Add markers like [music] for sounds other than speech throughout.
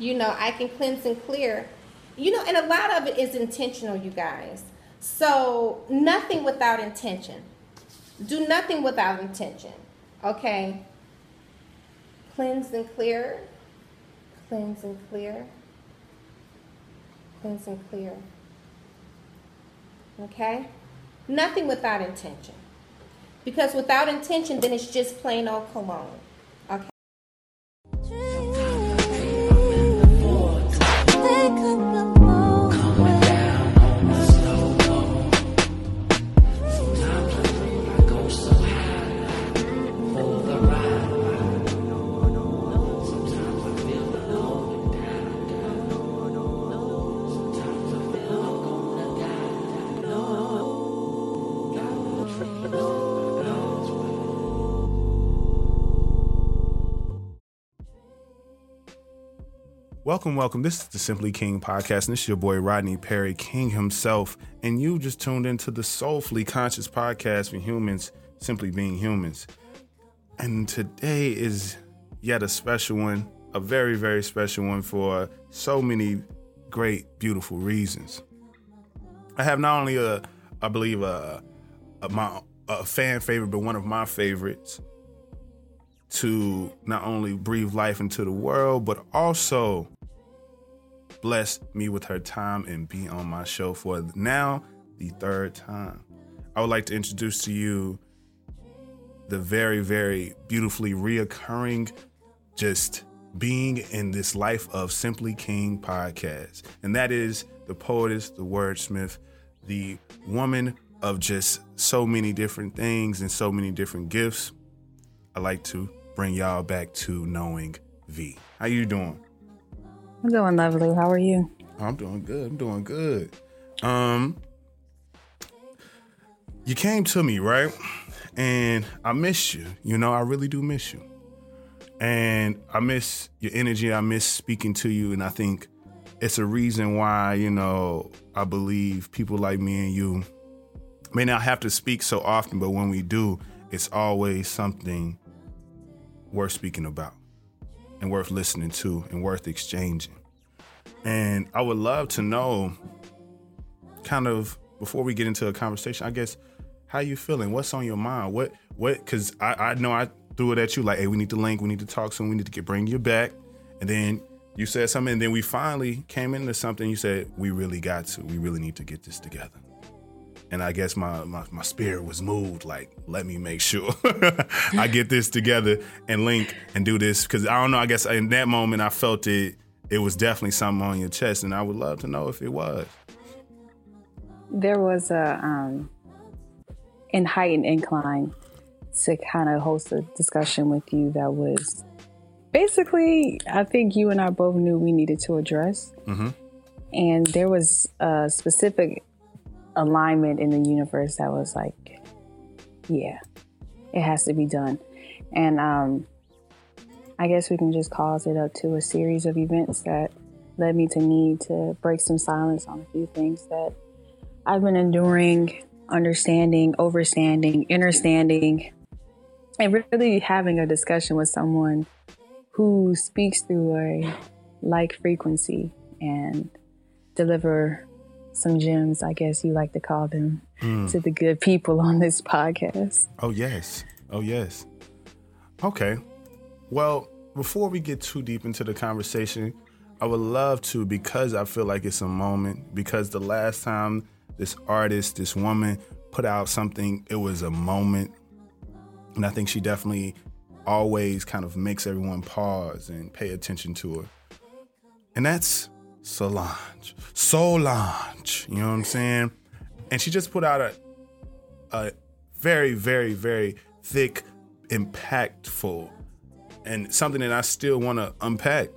You know, I can cleanse and clear. You know, and a lot of it is intentional, you guys. So, nothing without intention. Do nothing without intention. Okay? Cleanse and clear. Cleanse and clear. Cleanse and clear. Okay? Nothing without intention. Because without intention, then it's just plain old cologne. Welcome, welcome. This is the Simply King podcast, and this is your boy Rodney Perry, King himself. And you just tuned into the Soulfully Conscious podcast for humans, simply being humans. And today is yet a special one, a very, very special one for so many great, beautiful reasons. I have not only a, I believe, a, a my a fan favorite, but one of my favorites to not only breathe life into the world, but also blessed me with her time and be on my show for now the third time. I would like to introduce to you the very, very beautifully reoccurring just being in this life of Simply King podcast. And that is the poetess, the wordsmith, the woman of just so many different things and so many different gifts. I like to bring y'all back to knowing Vei. How you doing? I'm doing lovely. How are you? I'm doing good. I'm doing good. Um, you came to me, right? And I miss you. You know, I really do miss you. And I miss your energy. I miss speaking to you. And I think it's a reason why, you know, I believe people like me and you may not have to speak so often, but when we do, it's always something worth speaking about and worth listening to and worth exchanging. And I would love to know, kind of before we get into a conversation, I guess, how you feeling? What's on your mind? What what? Because I I know I threw it at you like, hey, we need to link, we need to talk soon, we need to get bring you back, and then you said something, and then we finally came into something. You said we really got to, we really need to get this together. And I guess my, my, my spirit was moved, like, let me make sure [laughs] I get this together and link and do this. Cause I don't know, I guess in that moment I felt it, it was definitely something on your chest. And I would love to know if it was. There was a, um, in heightened incline to kind of host a discussion with you that was basically, I think you and I both knew we needed to address. Mm-hmm. And there was a specific alignment in the universe that was like, yeah, it has to be done. And um, I guess we can just cause it up to a series of events that led me to need to break some silence on a few things that I've been enduring, understanding, overstanding, understanding, and really having a discussion with someone who speaks through a like frequency and deliver some gems, I guess you like to call them, mm. to the good people on this podcast. Oh, yes. Oh, yes. Okay. Well, before we get too deep into the conversation, I would love to, because I feel like it's a moment, because the last time this artist, this woman put out something, it was a moment. And I think she definitely always kind of makes everyone pause and pay attention to her. And that's Solange. Solange. You know what I'm saying? And she just put out a a very, very, very thick, impactful, and something that I still want to unpack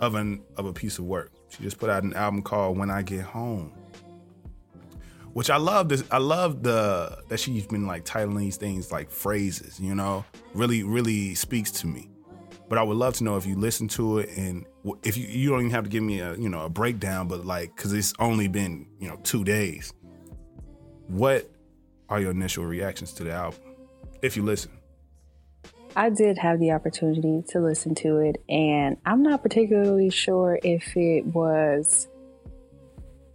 of an of a piece of work. She just put out an album called When I Get Home. Which I love this I love the that she's been like titling these things like phrases, you know? Really, really speaks to me. But I would love to know if you listen to it and if you you don't even have to give me a you know a breakdown, but like because it's only been you know two days. What are your initial reactions to the album, if you listen? I did have the opportunity to listen to it, and I'm not particularly sure if it was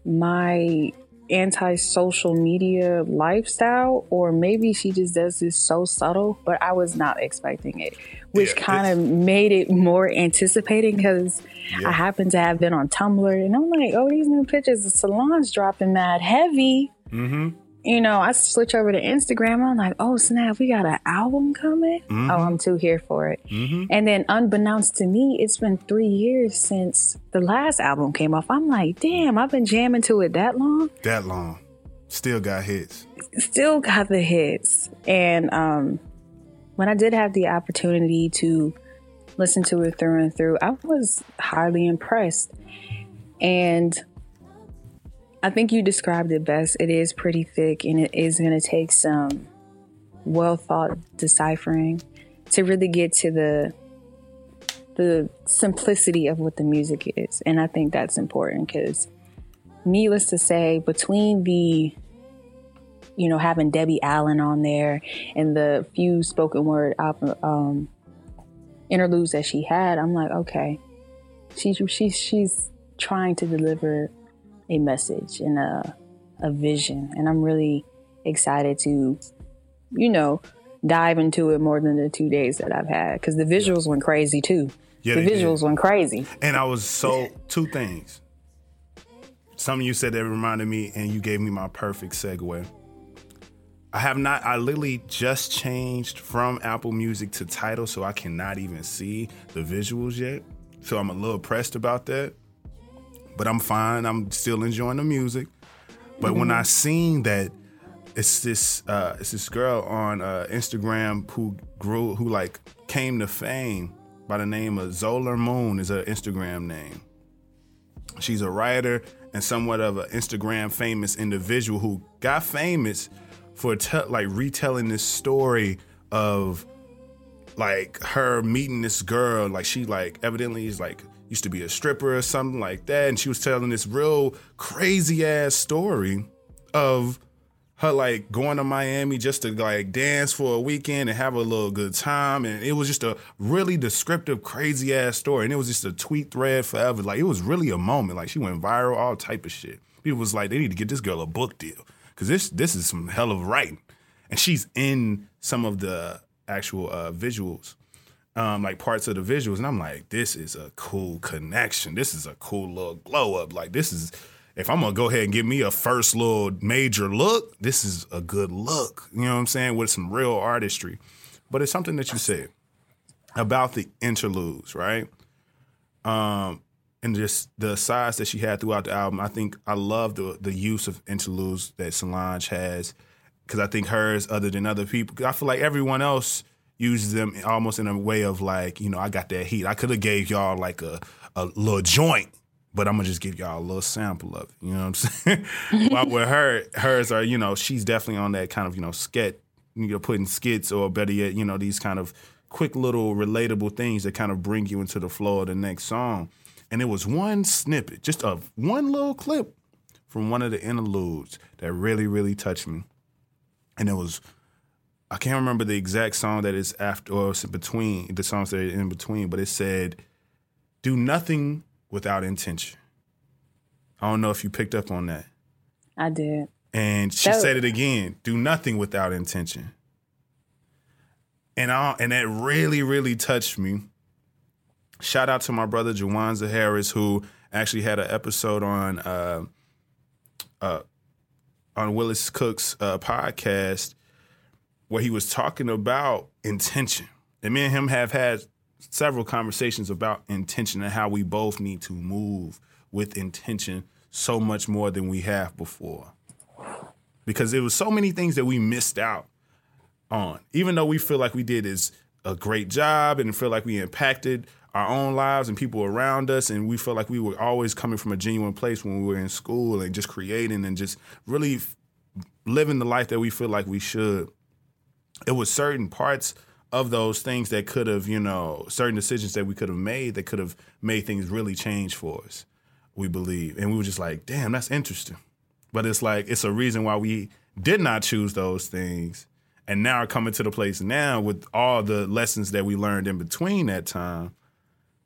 my anti social media lifestyle, or maybe she just does this so subtle, but I was not expecting it, which Yeah, kind of made it more anticipating because Yeah. I happen to have been on Tumblr and I'm like, oh, these new pictures the Solange's dropping mad heavy. Mm-hmm. You know, I switch over to Instagram. I'm like, oh snap, we got an album coming. Mhm. Oh, I'm too here for it. Mm-hmm. And then, unbeknownst to me, it's been three years since the last album came off. I'm like, damn, I've been jamming to it that long. That long. Still got hits. Still got the hits. And um, when I did have the opportunity to listen to it through and through, I was highly impressed. And I think you described it best. It is pretty thick and it is going to take some well thought deciphering to really get to the the simplicity of what the music is. And I think that's important because needless to say, between the you know having Debbie Allen on there and the few spoken word um, interludes that she had, I'm like, okay, she, she she's trying to deliver a message and a a vision, and I'm really excited to, you know, dive into it more than the two days that I've had because the visuals went crazy too. Yeah, the they did. visuals went crazy. And I was so two things. Something you said that reminded me, and you gave me my perfect segue. I have not. I literally just changed from Apple Music to Tidal, so I cannot even see the visuals yet. So I'm a little pressed about that, but I'm fine. I'm still enjoying the music. But when I seen that, it's this uh, it's this girl on uh, Instagram who grew who like came to fame by the name of Zolar Moon is her Instagram name. She's a writer and somewhat of an Instagram famous individual who got famous for te- like retelling this story of like her meeting this girl. Like she like evidently is like used to be a stripper or something like that, and she was telling this real crazy ass story of her like going to Miami just to like dance for a weekend and have a little good time. And it was just a really descriptive, crazy ass story. And it was just a tweet thread forever. Like it was really a moment. Like she went viral, all type of shit. People was like, they need to get this girl a book deal. Cause this this is some hell of writing. And she's in some of the actual uh, visuals. Um, like parts of the visuals, and I'm like, this is a cool connection. This is a cool little glow up. Like this is if I'm gonna go ahead and give me a first little major look, this is a good look. You know what I'm saying? With some real artistry. But it's something that you said about the interludes, right? Um, and just the size that she had throughout the album. I think I love the the use of interludes that Solange has because I think hers, other than other people, I feel like everyone else uses them almost in a way of like, you know, I got that heat. I could have gave y'all like a a little joint but I'm gonna just give y'all a little sample of it. You know what I'm [laughs] saying? While with her, hers are you know she's definitely on that kind of you know skit, you know putting skits or better yet you know these kind of quick little relatable things that kind of bring you into the flow of the next song. And it was one snippet, just a one little clip from one of the interludes that really really touched me, and it was. I can't remember the exact song that is after or it's in between the songs that are in between, but it said, "Do nothing without intention." I don't know if you picked up on that. I did. And she That- said it again: "Do nothing without intention." And I and that really, really touched me. Shout out to my brother Jawanza Harris, who actually had an episode on uh, uh, on Willis Cook's uh, podcast where he was talking about intention. And me and him have had several conversations about intention and how we both need to move with intention so much more than we have before. Because there was so many things that we missed out on. Even though we feel like we did is a great job and feel like we impacted our own lives and people around us and we feel like we were always coming from a genuine place when we were in school and just creating and just really living the life that we feel like we should it was certain parts of those things that could have, you know, certain decisions that we could have made that could have made things really change for us, we believe. And we were just like, damn, that's interesting. But it's like, it's a reason why we did not choose those things. and now are coming to the place now with all the lessons that we learned in between that time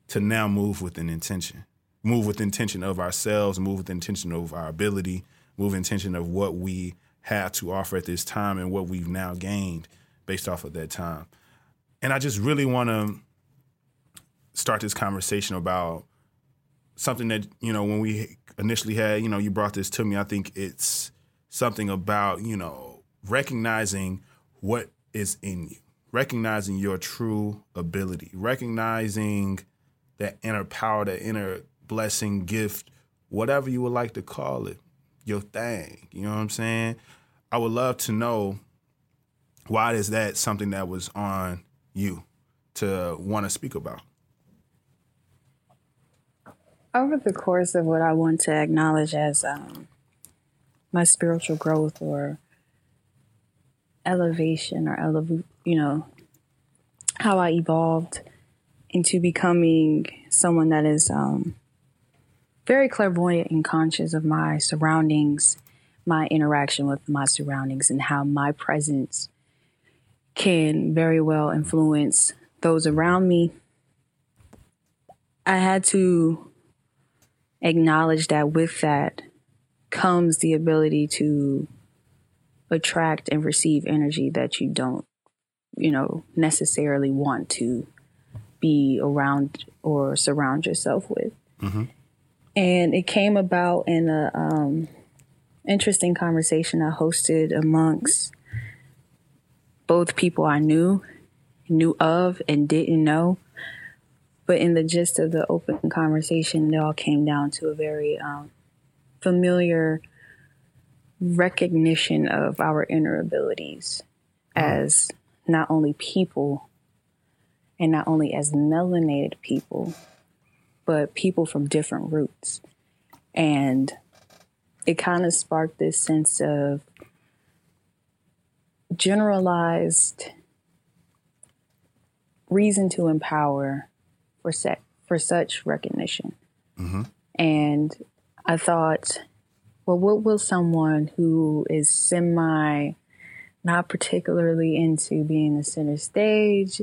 to now move with an intention move with intention of ourselves move with intention of our ability move intention of what we have to offer at this time and what we've now gained based off of that time and i just really want to start this conversation about something that you know when we initially had you know you brought this to me i think it's something about you know recognizing what is in you, recognizing your true ability, recognizing that inner power, that inner blessing, gift, whatever you would like to call it, your thing. You know what I'm saying? I would love to know why is that something that was on you to want to speak about? Over the course of what I want to acknowledge as um, my spiritual growth or elevation or elev- you know, how I evolved into becoming someone that is um, very clairvoyant and conscious of my surroundings, my interaction with my surroundings, and how my presence can very well influence those around me. I had to acknowledge that with that comes the ability to attract and receive energy that you don't, you know, necessarily want to be around or surround yourself with. Mm-hmm. And it came about in a um, interesting conversation I hosted amongst both people I knew, knew of, and didn't know. But in the gist of the open conversation, it all came down to a very um, familiar recognition of our inner abilities as not only people and not only as melanated people, but people from different roots. And it kind of sparked this sense of generalized reason to empower for set for such recognition. Mm-hmm. And I thought well, what will someone who is semi not particularly into being the center stage,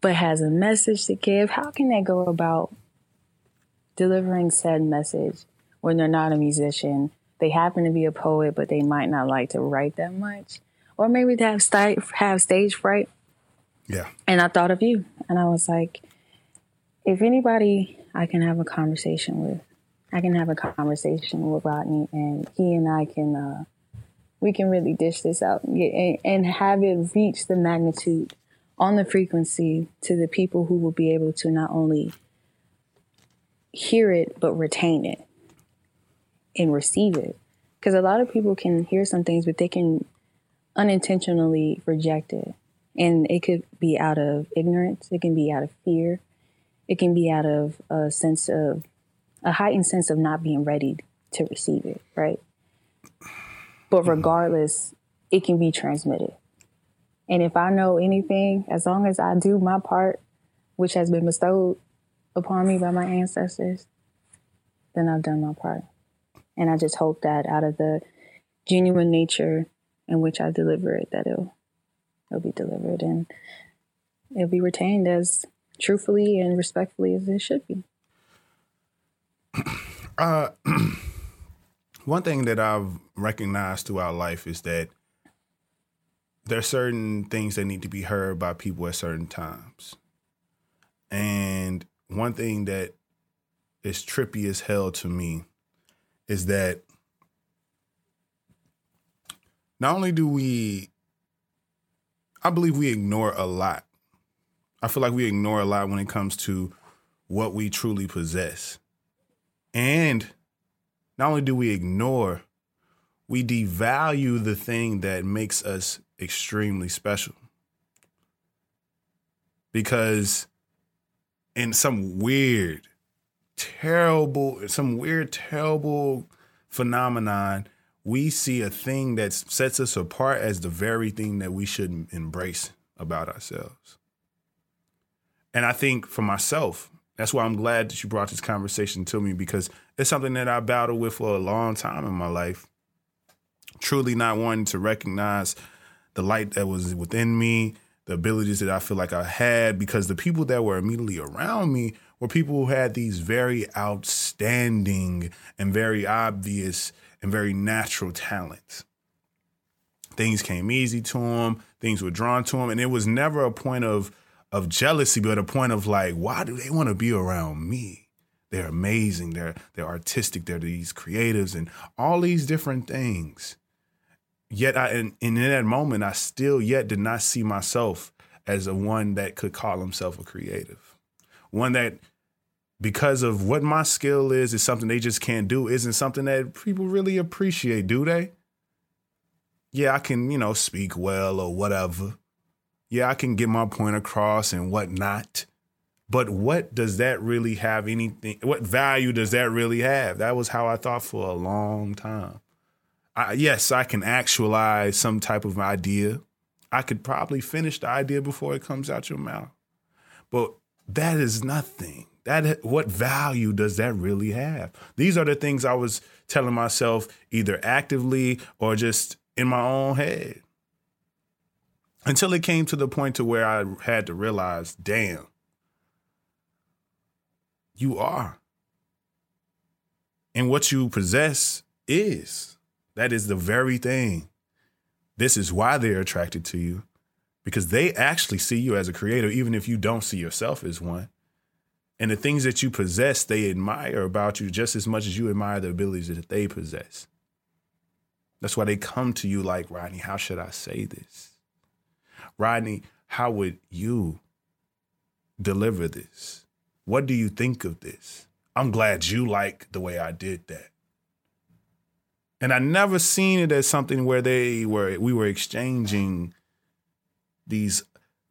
but has a message to give, how can they go about delivering said message when they're not a musician? They happen to be a poet, but they might not like to write that much. Or maybe they have, st- have stage fright. Yeah. And I thought of you. And I was like, if anybody I can have a conversation with I can have a conversation with Rodney, and he and I can uh, we can really dish this out and, get, and, and have it reach the magnitude on the frequency to the people who will be able to not only hear it but retain it and receive it. Because a lot of people can hear some things, but they can unintentionally rejected. And it could be out of ignorance, it can be out of fear, it can be out of a sense of a heightened sense of not being ready to receive it, right? But mm-hmm. regardless, it can be transmitted. And if I know anything, as long as I do my part, which has been bestowed upon me by my ancestors, then I've done my part. And I just hope that out of the genuine nature in which I deliver it, that it'll, it'll be delivered and it'll be retained as truthfully and respectfully as it should be. [clears throat] Uh, [clears throat] one thing that I've recognized throughout life is that there are certain things that need to be heard by people at certain times. And one thing that is trippy as hell to me is that not only do we, I believe we ignore a lot. I feel like we ignore a lot when it comes to what we truly possess. And not only do we ignore, we devalue the thing that makes us extremely special. Because in some weird, terrible, some weird, terrible phenomenon, we see a thing that sets us apart as the very thing that we should embrace about ourselves. And I think for myself, that's why I'm glad that you brought this conversation to me because it's something that I battled with for a long time in my life. Truly not wanting to recognize the light that was within me, the abilities that I feel like I had, because the people that were immediately around me were people who had these very outstanding and very obvious and very natural talents. Things came easy to him, things were drawn to him, and it was never a point of of jealousy, but a point of like, why do they want to be around me? They're amazing. They're they're artistic. They're these creatives and all these different things. Yet I and, and in that moment, I still yet did not see myself as a one that could call himself a creative. One that because of what my skill is, is something they just can't do, isn't something that people really appreciate, do they? Yeah, I can, you know, speak well or whatever. Yeah, I can get my point across and whatnot. But what does that really have anything? What value does that really have? That was how I thought for a long time. I, yes, I can actualize some type of idea. I could probably finish the idea before it comes out your mouth. But that is nothing. That what value does that really have? These are the things I was telling myself either actively or just in my own head. Until it came to the point to where I had to realize, damn, you are. And what you possess is. That is the very thing. This is why they're attracted to you because they actually see you as a creator, even if you don't see yourself as one. And the things that you possess, they admire about you just as much as you admire the abilities that they possess. That's why they come to you like, Rodney, how should I say this? Rodney, how would you deliver this? What do you think of this? I'm glad you like the way I did that. And I never seen it as something where they were we were exchanging these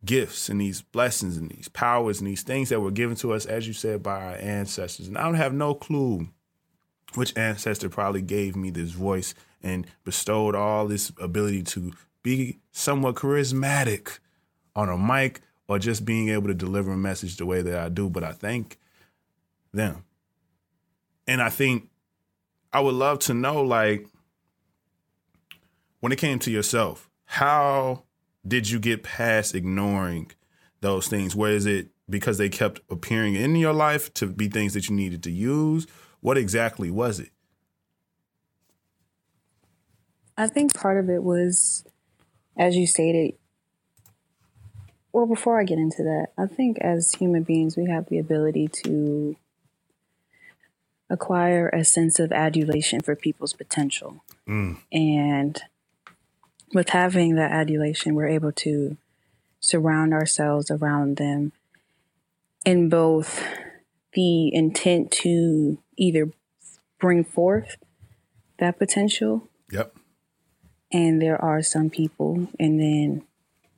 gifts and these blessings and these powers and these things that were given to us, as you said, by our ancestors. And I don't have no clue which ancestor probably gave me this voice and bestowed all this ability to be somewhat charismatic on a mic or just being able to deliver a message the way that I do, but I thank them. And I think I would love to know, like, when it came to yourself, how did you get past ignoring those things? Where is it because they kept appearing in your life to be things that you needed to use? What exactly was it? I think part of it was, as you stated, well, before I get into that, I think as human beings, we have the ability to acquire a sense of adulation for people's potential. Mm. And with having that adulation, we're able to surround ourselves around them in both the intent to either bring forth that potential. Yep. And there are some people, and then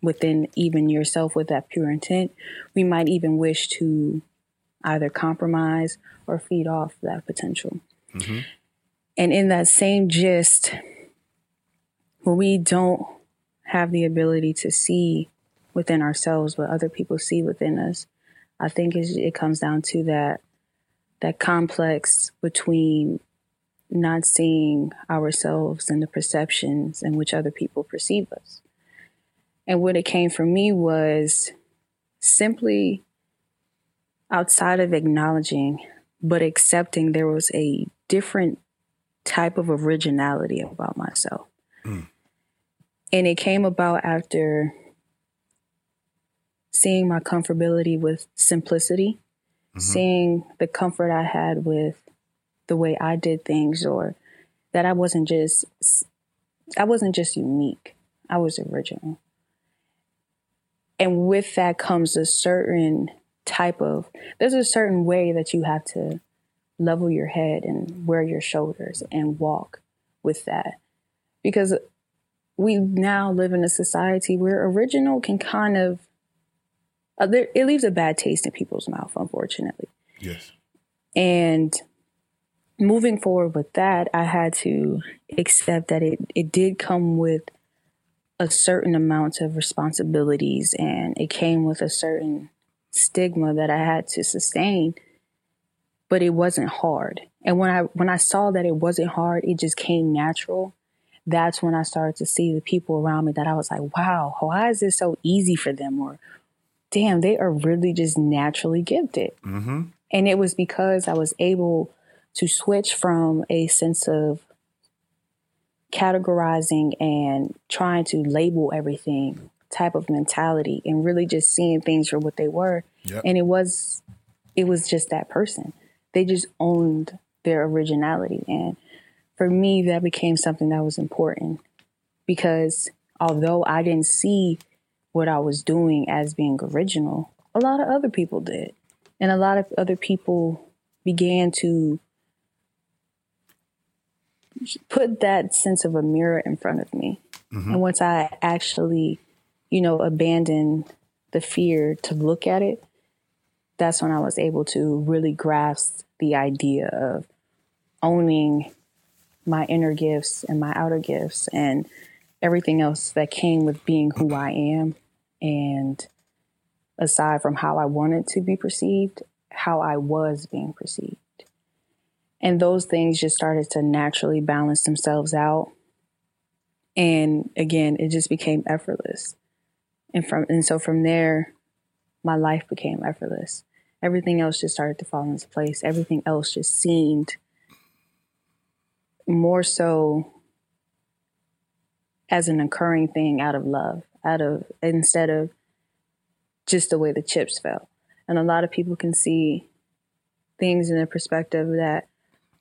within even yourself with that pure intent, we might even wish to either compromise or feed off that potential. Mm-hmm. And in that same gist, we don't have the ability to see within ourselves what other people see within us, I think it comes down to that that complex between not seeing ourselves and the perceptions in which other people perceive us. And what it came for me was simply outside of acknowledging, but accepting there was a different type of originality about myself. Mm. And it came about after seeing my comfortability with simplicity, mm-hmm. seeing the comfort I had with the way I did things or that I wasn't just I wasn't just unique. I was original. And with that comes a certain type of, there's a certain way that you have to level your head and wear your shoulders and walk with that. Because we now live in a society where original can kind of, uh, there, it leaves a bad taste in people's mouth, unfortunately. Yes. And moving forward with that, I had to accept that it, it did come with a certain amount of responsibilities and it came with a certain stigma that I had to sustain but it wasn't hard and when I when I saw that it wasn't hard it just came natural that's when I started to see the people around me that I was like, wow, why is this so easy for them? Or, damn, they are really just naturally gifted. Mm-hmm. And it was because I was able to switch from a sense of categorizing and trying to label everything type of mentality and really just seeing things for what they were. Yep. And it was it was just that person. They just owned their originality and for me that became something that was important because although I didn't see what I was doing as being original, a lot of other people did. And a lot of other people began to put that sense of a mirror in front of me. Mm-hmm. And once I actually, you know, abandoned the fear to look at it, that's when I was able to really grasp the idea of owning my inner gifts and my outer gifts and everything else that came with being who I am. And aside from how I wanted to be perceived, how I was being perceived. And those things just started to naturally balance themselves out. And again, it just became effortless. And from and so from there, my life became effortless. Everything else just started to fall into place. Everything else just seemed more so as an occurring thing out of love, out of instead of just the way the chips fell. And a lot of people can see things in the perspective that,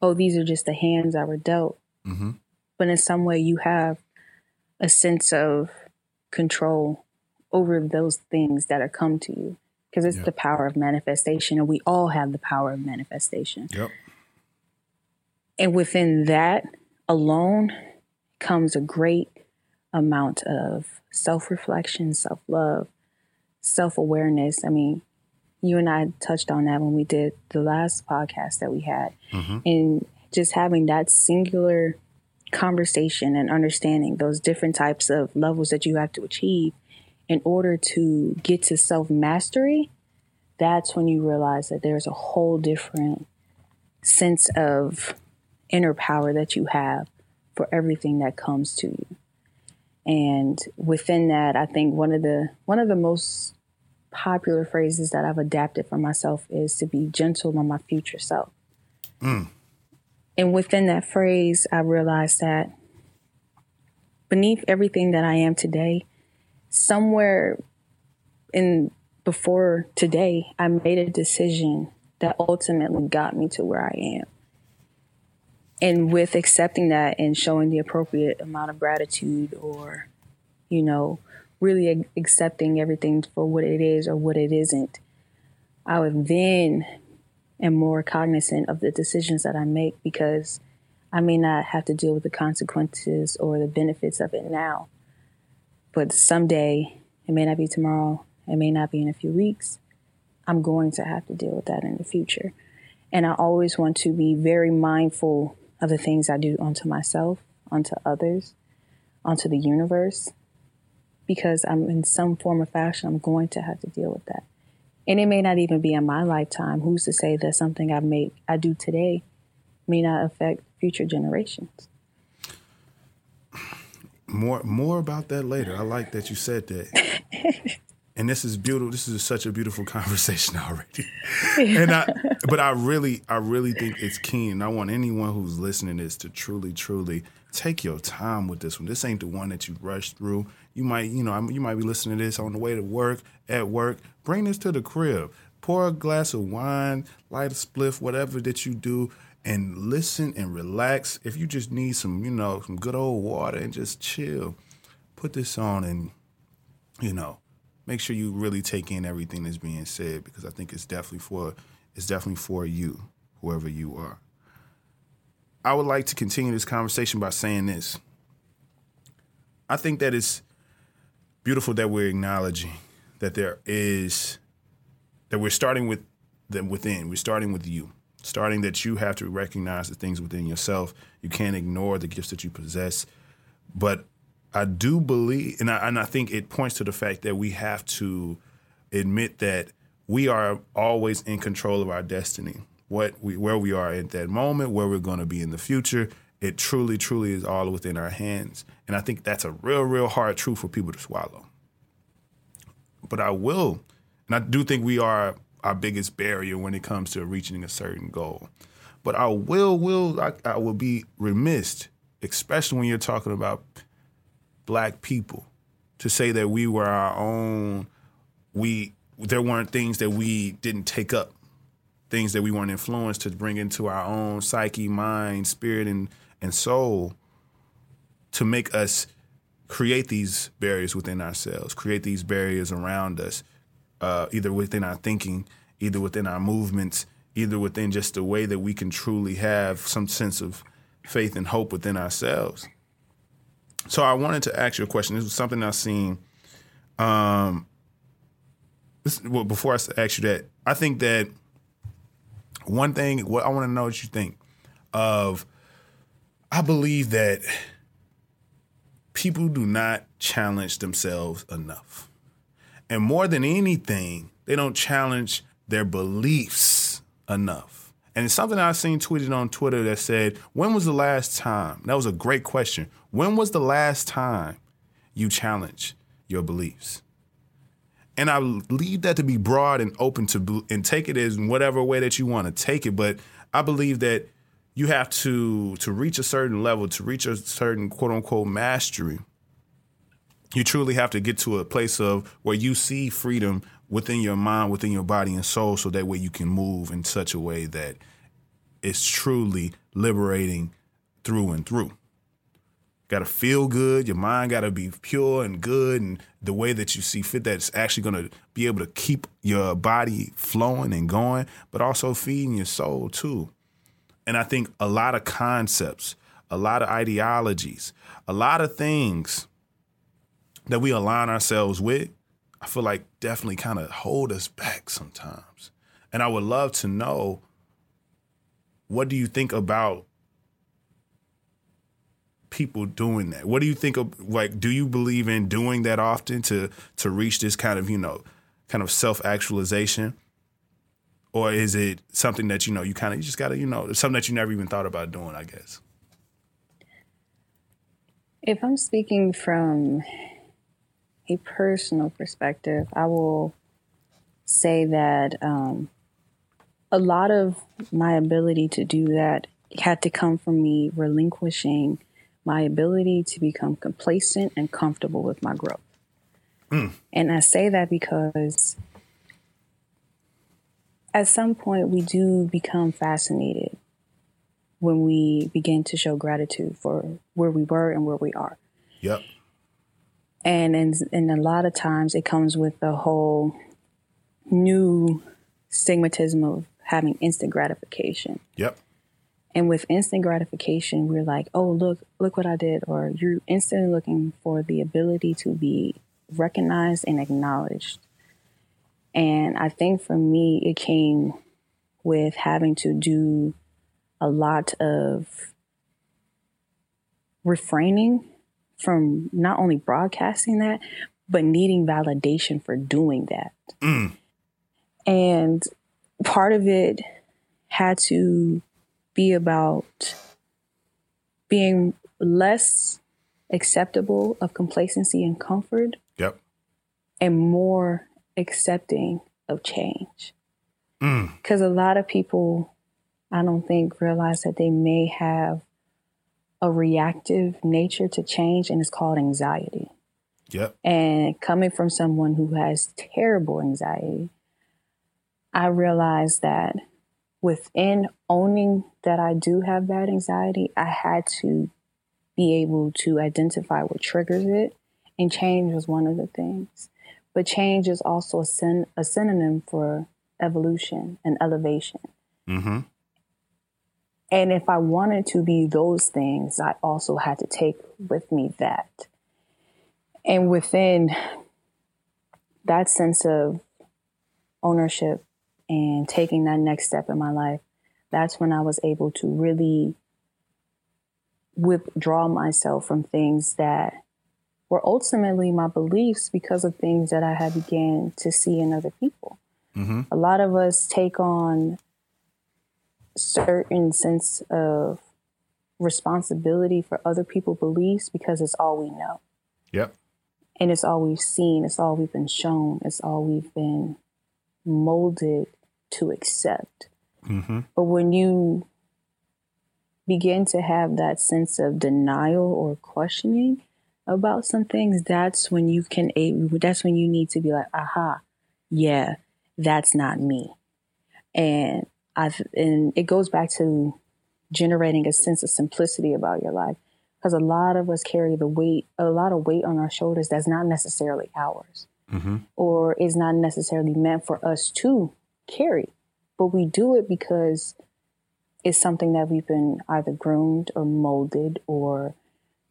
oh, these are just the hands I were dealt. Mm-hmm. But in some way, you have a sense of control over those things that are come to you because it's Yeah. the power of manifestation, and we all have the power of manifestation. Yep. And within that alone comes a great amount of self reflection, self love, self awareness. I mean, you and I touched on that when we did the last podcast that we had. Mm-hmm. And just having that singular conversation and understanding those different types of levels that you have to achieve in order to get to self mastery, that's when you realize that there's a whole different sense of inner power that you have for everything that comes to you. And within that, I think one of the one of the most popular phrases that I've adapted for myself is to be gentle on my future self. Mm. And within that phrase, I realized that beneath everything that I am today, somewhere in before today, I made a decision that ultimately got me to where I am. And with accepting that and showing the appropriate amount of gratitude or, you know, really ac- accepting everything for what it is or what it isn't, I would then am more cognizant of the decisions that I make because I may not have to deal with the consequences or the benefits of it now. But someday, it may not be tomorrow, it may not be in a few weeks. I'm going to have to deal with that in the future. And I always want to be very mindful of the things I do onto myself, onto others, onto the universe, because I'm in some form or fashion, I'm going to have to deal with that. And it may not even be in my lifetime. Who's to say that something I make, I do today may not affect future generations? More more about that later. I like that you said that. [laughs] and this is beautiful. This is such a beautiful [laughs] conversation already. and I but I really I really think it's key and I want anyone who's listening to this to truly truly take your time with this one. This ain't the one that you rush through. You might, you know, you might be listening to this on the way to work, at work. Bring this to the crib. Pour a glass of wine, light a spliff, whatever that you do and listen and relax. If you just need some, you know, some good old water and just chill, put this on and, you know, make sure you really take in everything that's being said because I think it's definitely for it's definitely for you, whoever you are. I would like to continue this conversation by saying this. I think that it's beautiful that we're acknowledging that there is that we're starting with the within. We're starting with you. Starting that you have to recognize the things within yourself. You can't ignore the gifts that you possess. But I do believe, and I, and I think it points to the fact that we have to admit that we are always in control of our destiny. What we, where we are at that moment, where we're going to be in the future, it truly, truly is all within our hands. And I think that's a real, real hard truth for people to swallow. But I will, and I do think we are our biggest barrier when it comes to reaching a certain goal. But I will, will, I, I will be remiss, especially when you're talking about black people, to say that we were our own, we there weren't things that we didn't take up, things that we weren't influenced to bring into our own psyche, mind, spirit, and and soul to make us create these barriers within ourselves, create these barriers around us, uh, either within our thinking, either within our movements, either within just the way that we can truly have some sense of faith and hope within ourselves. So I wanted to ask you a question. This was something I've seen. Um, this, well, before I ask you that, I think that one thing. What I want to know what you think of. I believe that people do not challenge themselves enough, and more than anything, they don't challenge their beliefs enough. And it's something I've seen tweeted on Twitter that said, When was the last time? That was a great question. When was the last time you challenged your beliefs? And I leave that to be broad and open to and take it as whatever way that you want to take it. But I believe that you have to to reach a certain level, to reach a certain quote unquote mastery. You truly have to get to a place of where you see freedom within your mind, within your body and soul, so that way you can move in such a way that it's truly liberating through and through. Got to feel good. Your mind got to be pure and good, and the way that you see fit, that's actually going to be able to keep your body flowing and going, but also feeding your soul too. And I think a lot of concepts, a lot of ideologies, a lot of things that we align ourselves with I feel like definitely kind of hold us back sometimes. And I would love to know what do you think about people doing that? What do you think of like do you believe in doing that often to to reach this kind of, you know, kind of self-actualization? Or is it something that you know you kind of you just got to, you know, something that you never even thought about doing, I guess? If I'm speaking from a personal perspective, I will say that um, a lot of my ability to do that had to come from me relinquishing my ability to become complacent and comfortable with my growth. Mm. And I say that because at some point we do become fascinated when we begin to show gratitude for where we were and where we are. Yep. And, and and a lot of times it comes with the whole new stigmatism of having instant gratification. Yep. And with instant gratification, we're like, oh, look, look what I did. Or you're instantly looking for the ability to be recognized and acknowledged. And I think for me, it came with having to do a lot of refraining from not only broadcasting that, but needing validation for doing that. Mm. And part of it had to be about being less acceptable of complacency and comfort. Yep. And more accepting of change. Because mm. a lot of people, I don't think, realize that they may have a reactive nature to change, and it's called anxiety. Yep. And coming from someone who has terrible anxiety, I realized that within owning that I do have bad anxiety, I had to be able to identify what triggers it. And change was one of the things. But change is also a, syn- a synonym for evolution and elevation. Mm-hmm. And if I wanted to be those things, I also had to take with me that. And within that sense of ownership and taking that next step in my life, that's when I was able to really withdraw myself from things that were ultimately my beliefs because of things that I had began to see in other people. Mm-hmm. A lot of us take on certain sense of responsibility for other people's beliefs because it's all we know. Yep. And it's all we've seen, it's all we've been shown, it's all we've been molded to accept. Mm-hmm. But when you begin to have that sense of denial or questioning about some things, that's when you can, that's when you need to be like, aha, yeah, that's not me. And I've, and it goes back to generating a sense of simplicity about your life. Because a lot of us carry the weight, a lot of weight on our shoulders that's not necessarily ours Mm-hmm. or is not necessarily meant for us to carry. But we do it because it's something that we've been either groomed or molded or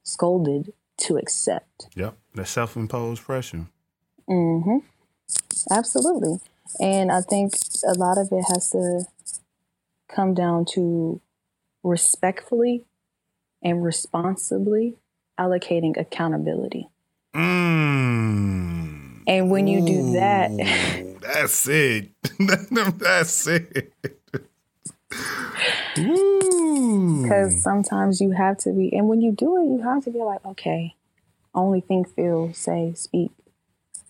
scolded to accept. Yep. That self imposed pressure. hmm Absolutely. And I think a lot of it has to come down to respectfully and responsibly allocating accountability. Mm. And when you do that, [laughs] Ooh, that's it. [laughs] that's it. [laughs] Because sometimes you have to be, and when you do it, you have to be like, okay, only think, feel, say, speak,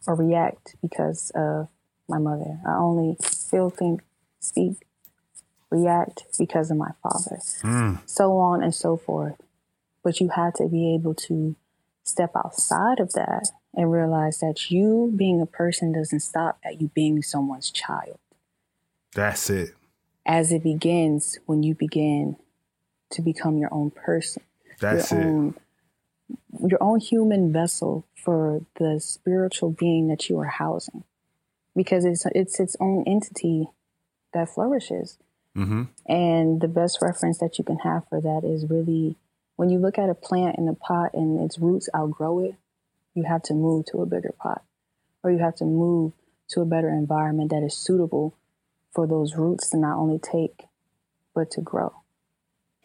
or react because of my mother. I only feel, think, speak, react because of my father. Mm. so on and so forth. But you have to be able to step outside of that and realize that you being a person doesn't stop at you being someone's child. That's it. As it begins when you begin to become your own person, That's your it. own your own human vessel for the spiritual being that you are housing. Because it's it's its own entity that flourishes. Mm-hmm. And the best reference that you can have for that is really when you look at a plant in a pot and its roots outgrow it, you have to move to a bigger pot or you have to move to a better environment that is suitable for those roots to not only take, but to grow.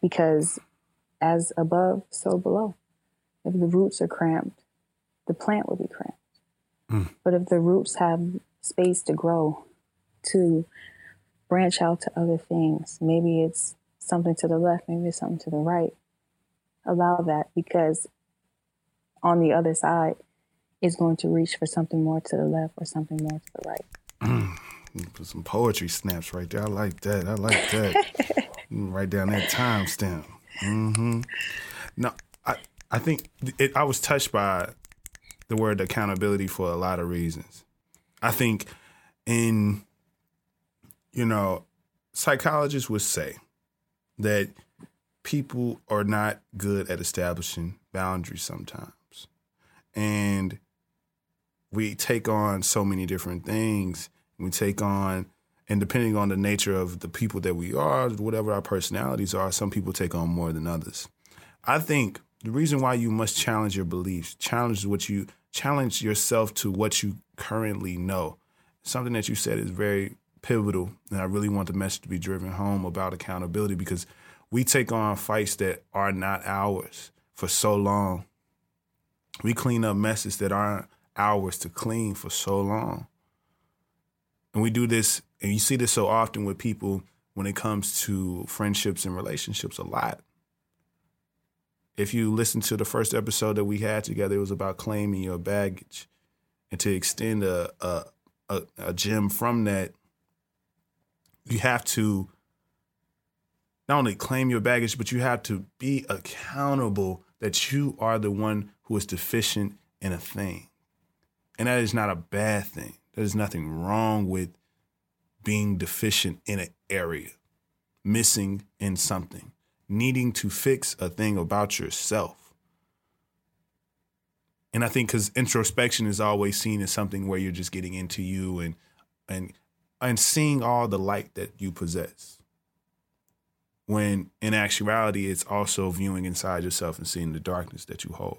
Because as above, so below. If the roots are cramped, the plant will be cramped. Mm. But if the roots have space to grow, to branch out to other things. Maybe it's something to the left, maybe it's something to the right. Allow that because on the other side is going to reach for something more to the left or something more to the right. Put some poetry snaps right there. I like that. I like that. Mm, [laughs] Write down that timestamp. Mm-hmm. No, I I think it, I was touched by the word accountability for a lot of reasons. I think in you know psychologists would say that people are not good at establishing boundaries sometimes, and we take on so many different things. We take on, and depending on the nature of the people that we are, whatever our personalities are, some people take on more than others. I think the reason why you must challenge your beliefs, challenge what you challenge yourself to what you currently know. Something that you said is very pivotal, and I really want the message to be driven home about accountability because we take on fights that are not ours for so long. We clean up messes that aren't ours to clean for so long. And we do this, and you see this so often with people when it comes to friendships and relationships a lot. If you listen to the first episode that we had together, it was about claiming your baggage. And to extend a, a, a, a gem from that, you have to not only claim your baggage, but you have to be accountable that you are the one who is deficient in a thing. And that is not a bad thing. There's nothing wrong with being deficient in an area, missing in something, needing to fix a thing about yourself. And I think because introspection is always seen as something where you're just getting into you and and and seeing all the light that you possess. When in actuality, it's also viewing inside yourself and seeing the darkness that you hold.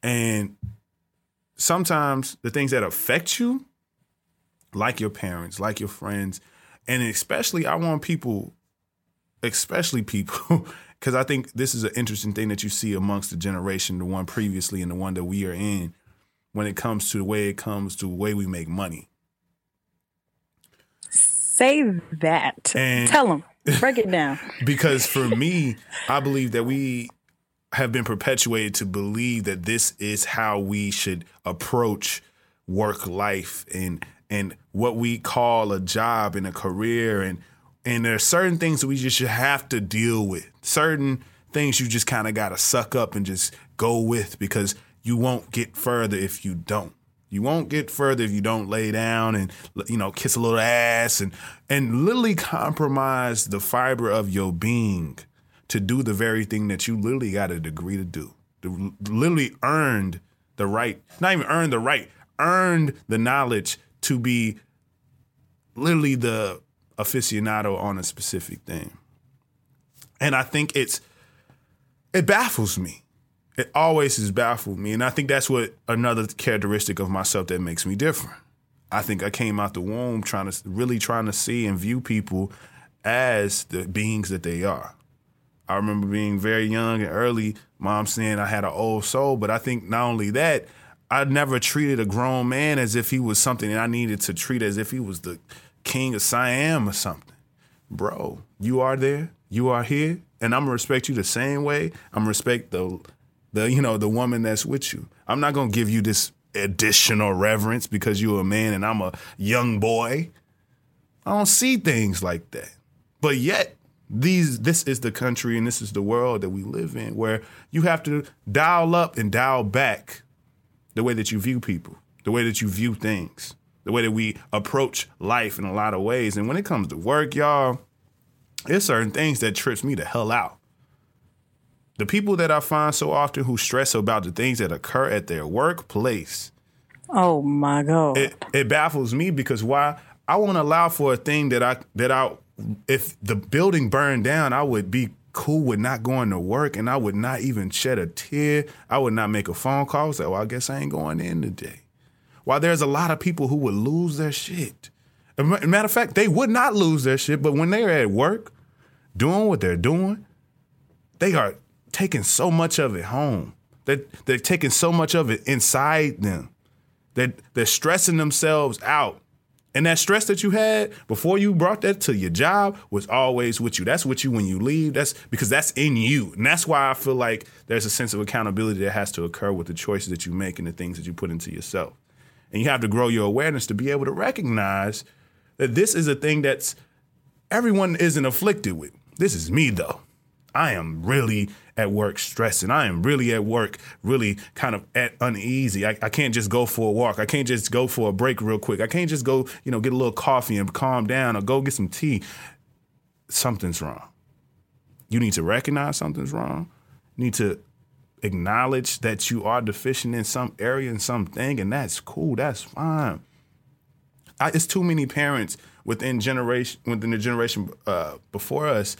And sometimes the things that affect you, like your parents, like your friends, and especially I want people, especially people, [laughs] because I think this is an interesting thing that you see amongst the generation, the one previously and the one that we are in, when it comes to the way it comes to the way we make money. Say that. And- Tell them. Break it down. [laughs] because for me, I believe that we have been perpetuated to believe that this is how we should approach work life and and what we call a job and a career and and there are certain things that we just have to deal with. Certain things you just kind of got to suck up and just go with because you won't get further if you don't. You won't get further if you don't lay down and you know kiss a little ass and and literally compromise the fiber of your being to do the very thing that you literally got a degree to do. Literally earned the right, not even earned the right, earned the knowledge to be literally the aficionado on a specific thing. And I think it's it baffles me. It always has baffled me. And I think that's what another characteristic of myself that makes me different. I think I came out the womb trying to really trying to see and view people as the beings that they are. I remember being very young and early, mom saying I had an old soul, but I think not only that, I never treated a grown man as if he was something that I needed to treat as if he was the king of Siam or something. Bro, you are there, you are here, and I'm gonna respect you the same way. I'm gonna respect the the you know the woman that's with you. I'm not gonna give you this additional reverence because you're a man and I'm a young boy. I don't see things like that. But yet, these this is the country and this is the world that we live in where you have to dial up and dial back the way that you view people, the way that you view things, the way that we approach life in a lot of ways. And when it comes to work, y'all, there's certain things that trips me the hell out. The people that I find so often who stress about the things that occur at their workplace. Oh my god! It, it baffles me because why? I won't allow for a thing that I that I if the building burned down, I would be cool with not going to work and I would not even shed a tear. I would not make a phone call. Say, well, I guess I ain't going in today. While there's a lot of people who would lose their shit. matter of fact, they would not lose their shit, but when they're at work doing what they're doing, they are taking so much of it home. They're, they're taking so much of it inside them. They're, they're stressing themselves out and that stress that you had before you brought that to your job was always with you. That's with you when you leave. That's because that's in you. And that's why I feel like there's a sense of accountability that has to occur with the choices that you make and the things that you put into yourself. And you have to grow your awareness to be able to recognize that this is a thing that's everyone isn't afflicted with. This is me though. I am really at work stressing. I am really at work, really kind of at uneasy. I, I, can't just go for a walk. I can't just go for a break real quick. I can't just go, you know, get a little coffee and calm down or go get some tea. Something's wrong. You need to recognize something's wrong. You need to acknowledge that you are deficient in some area in something, and that's cool. That's fine. I, it's too many parents within generation within the generation uh, before us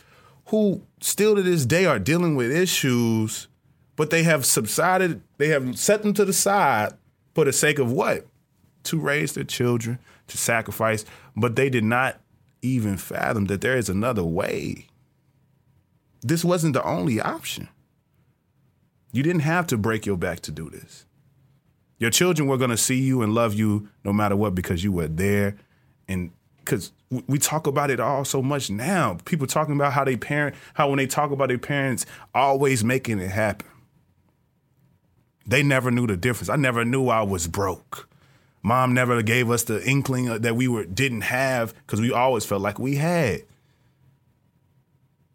who still to this day are dealing with issues, but they have subsided, they have set them to the side for the sake of what? To raise their children, to sacrifice, but they did not even fathom that there is another way. This wasn't the only option. You didn't have to break your back to do this. Your children were going to see you and love you no matter what because you were there and because we talk about it all so much now. People talking about how they parent, how when they talk about their parents, always making it happen. They never knew the difference. I never knew I was broke. Mom never gave us the inkling that we were didn't have because we always felt like we had.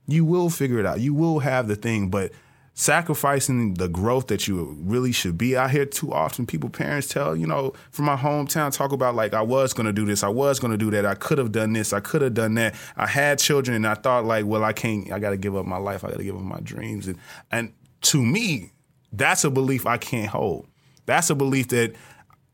You will figure it out. You will have the thing, but sacrificing the growth that you really should be I hear too often people parents tell you know from my hometown talk about like i was going to do this i was going to do that i could have done this i could have done that. I had children and i thought like well i can't i got to give up my life i got to give up my dreams. And and to me that's a belief i can't hold. That's a belief that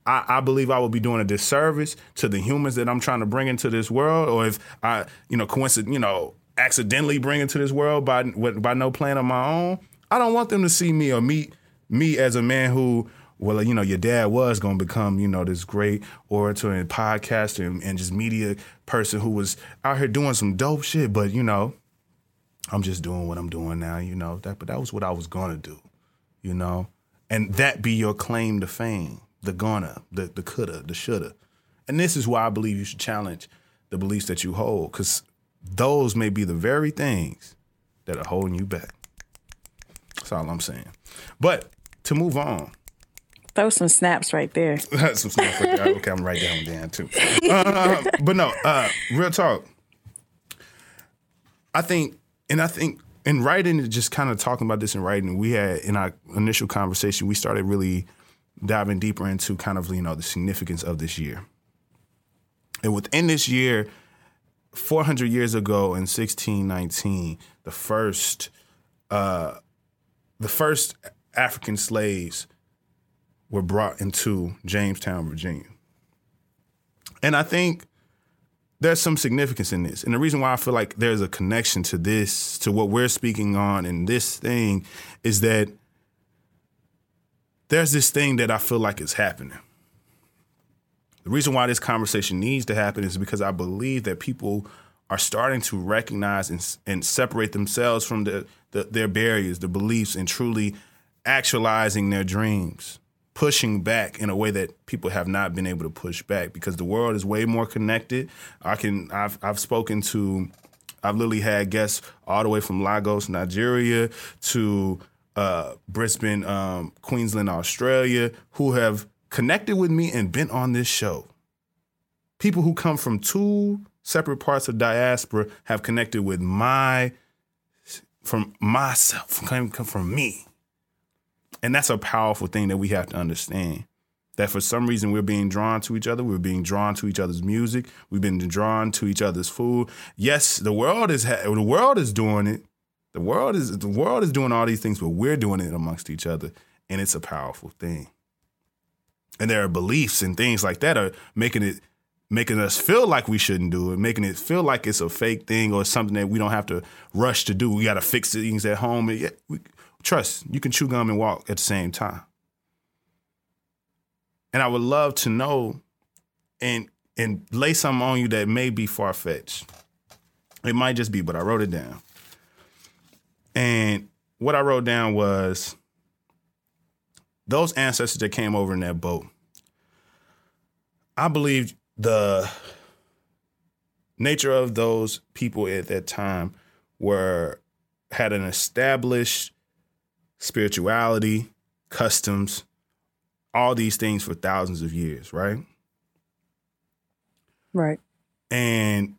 I, I, believe I would be doing a disservice to the humans that I'm trying to bring into this world, or if I, you know, coincident, you know, accidentally bring into this world by by no plan of my own. I don't want them to see me or meet me as a man who, well, you know, your dad was going to become, you know, this great orator and podcaster and, and just media person who was out here doing some dope shit. But, you know, I'm just doing what I'm doing now, you know, that, but that was what I was going to do, you know, and that be your claim to fame, the gonna, the, the coulda, the shoulda. And this is why I believe you should challenge the beliefs that you hold. Cause those may be the very things that are holding you back. That's all I'm saying. But to move on, Throw some snaps right there. [laughs] Some stuff. Like, okay, I'm writing down down too. Uh, but no, uh, real talk. I think, and I think in writing, just kind of talking about this in writing, we had in our initial conversation, we started really diving deeper into kind of you know the significance of this year. And within this year, 400 years ago in 1619, the first, uh, the first African slaves were brought into Jamestown, Virginia. And I think there's some significance in this. And the reason why I feel like there's a connection to this, to what we're speaking on in this thing, is that there's this thing that I feel like is happening. The reason why this conversation needs to happen is because I believe that people are starting to recognize and, and separate themselves from the, the, their barriers, the beliefs, and truly actualizing their dreams pushing back in a way that people have not been able to push back because the world is way more connected. I can I've I've spoken to I've literally had guests all the way from Lagos, Nigeria to uh, Brisbane, um, Queensland, Australia, who have connected with me and been on this show. People who come from two separate parts of diaspora have connected with my from myself, come from me. And that's a powerful thing that we have to understand. That for some reason we're being drawn to each other. We're being drawn to each other's music. We've been drawn to each other's food. Yes, the world is ha- the world is doing it. The world is the world is doing all these things, but we're doing it amongst each other, and it's a powerful thing. And there are beliefs and things like that are making it making us feel like we shouldn't do it, making it feel like it's a fake thing or something that we don't have to rush to do. We got to fix things at home. And we, Trust, you can chew gum and walk at the same time. And I would love to know and and lay something on you that may be far fetched. It might just be, but I wrote it down. And what I wrote down was those ancestors that came over in that boat. I believe the nature of those people at that time were had an established spirituality, customs, all these things for thousands of years, right? Right. And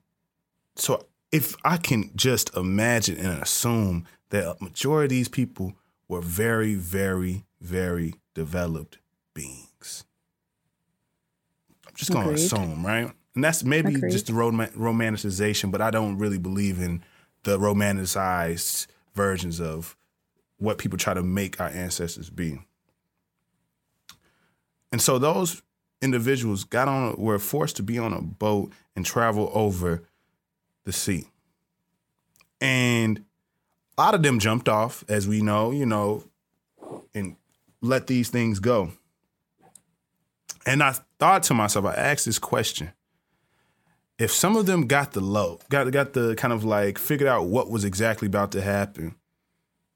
so if I can just imagine and assume that a majority of these people were very, very, very developed beings. Just going to assume, right? And that's maybe Agreed. just the rom- romanticization, but I don't really believe in the romanticized versions of what people try to make our ancestors be. And so those individuals got on were forced to be on a boat and travel over the sea. And a lot of them jumped off, as we know, you know, and let these things go. And I thought to myself, I asked this question. If some of them got the low, got got the kind of like figured out what was exactly about to happen,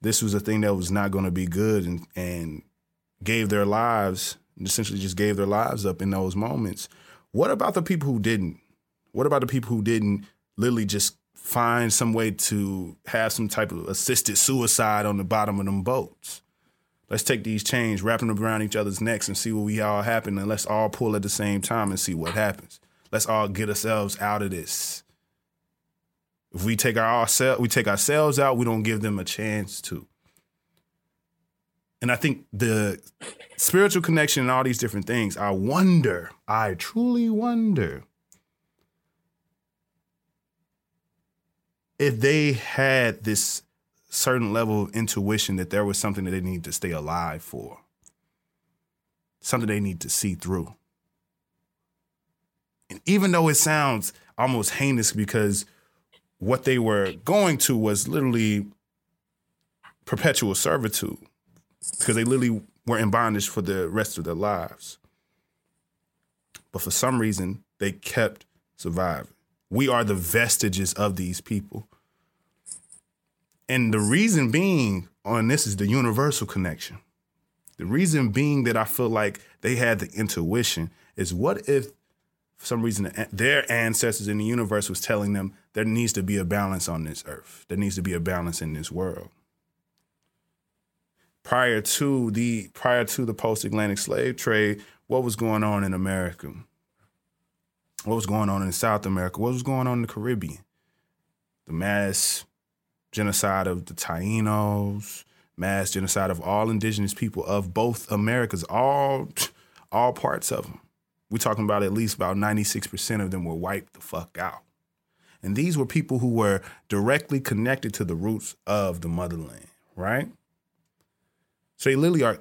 this was a thing that was not going to be good and, and gave their lives, essentially just gave their lives up in those moments. What about the people who didn't? What about the people who didn't literally just find some way to have some type of assisted suicide on the bottom of them boats? Let's take these chains, wrap them around each other's necks, and see what we all happen, and let's all pull at the same time and see what happens. Let's all get ourselves out of this. If we take our ourselves, we take ourselves out, we don't give them a chance to. And I think the spiritual connection and all these different things, I wonder, I truly wonder if they had this certain level of intuition that there was something that they need to stay alive for, something they need to see through. And even though it sounds almost heinous because what they were going to was literally perpetual servitude because they literally were in bondage for the rest of their lives. But for some reason, they kept surviving. We are the vestiges of these people. And the reason being on this is the universal connection. The reason being that I feel like they had the intuition is what if for some reason, their ancestors in the universe was telling them there needs to be a balance on this earth. There needs to be a balance in this world. Prior to the prior to the post-Atlantic slave trade, what was going on in America? What was going on in South America? What was going on in the Caribbean? The mass genocide of the Tainos, mass genocide of all indigenous people of both Americas, all [sniffs] all parts of them. We're talking about at least about 96% of them were wiped the fuck out. And these were people who were directly connected to the roots of the motherland, right? So they literally are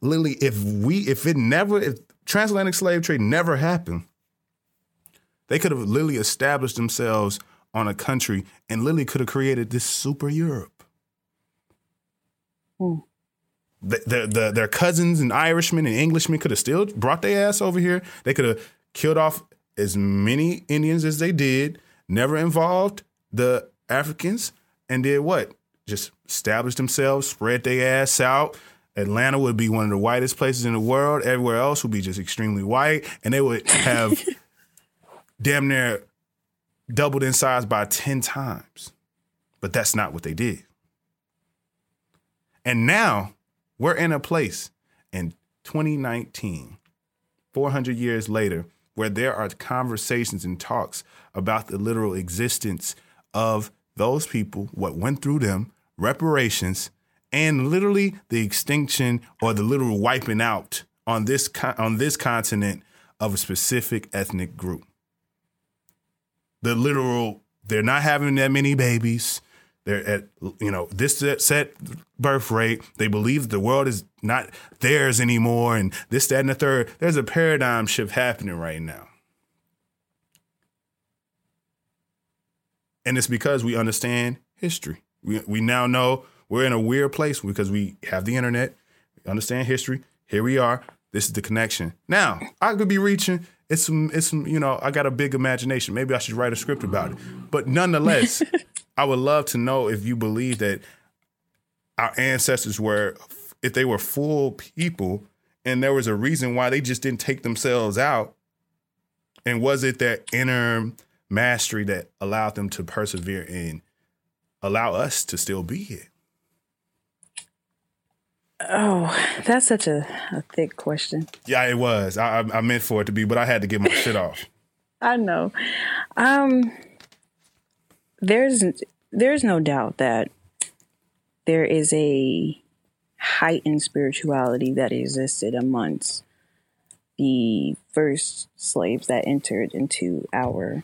literally if we if it never if transatlantic slave trade never happened, they could have literally established themselves on a country and literally could have created this super Europe. Hmm. The, the, the, their cousins and Irishmen and Englishmen could have still brought their ass over here. They could have killed off as many Indians as they did, never involved the Africans, and did what? Just established themselves, spread their ass out. Atlanta would be one of the whitest places in the world. Everywhere else would be just extremely white, and they would have [laughs] damn near doubled in size by 10 times. But that's not what they did. And now we're in a place in 2019, 400 years later, where there are conversations and talks about the literal existence of those people, what went through them, reparations, and literally the extinction or the literal wiping out on this on this continent of a specific ethnic group the literal they're not having that many babies. They're at you know this set birth rate. They believe the world is not theirs anymore, and this, that, and the third. There's a paradigm shift happening right now, and it's because we understand history. We we now know we're in a weird place because we have the internet. We understand history. Here we are. This is the connection. Now I could be reaching it's some it's some you know I got a big imagination. Maybe I should write a script about it. But nonetheless, [laughs] I would love to know if you believe that our ancestors were if they were full people and there was a reason why they just didn't take themselves out. And was it that inner mastery that allowed them to persevere and allow us to still be here? Oh, that's such a, a thick question. Yeah, it was. I, I meant for it to be, but I had to get my shit off. [laughs] I know. Um, there's there's no doubt that there is a heightened spirituality that existed amongst the first slaves that entered into our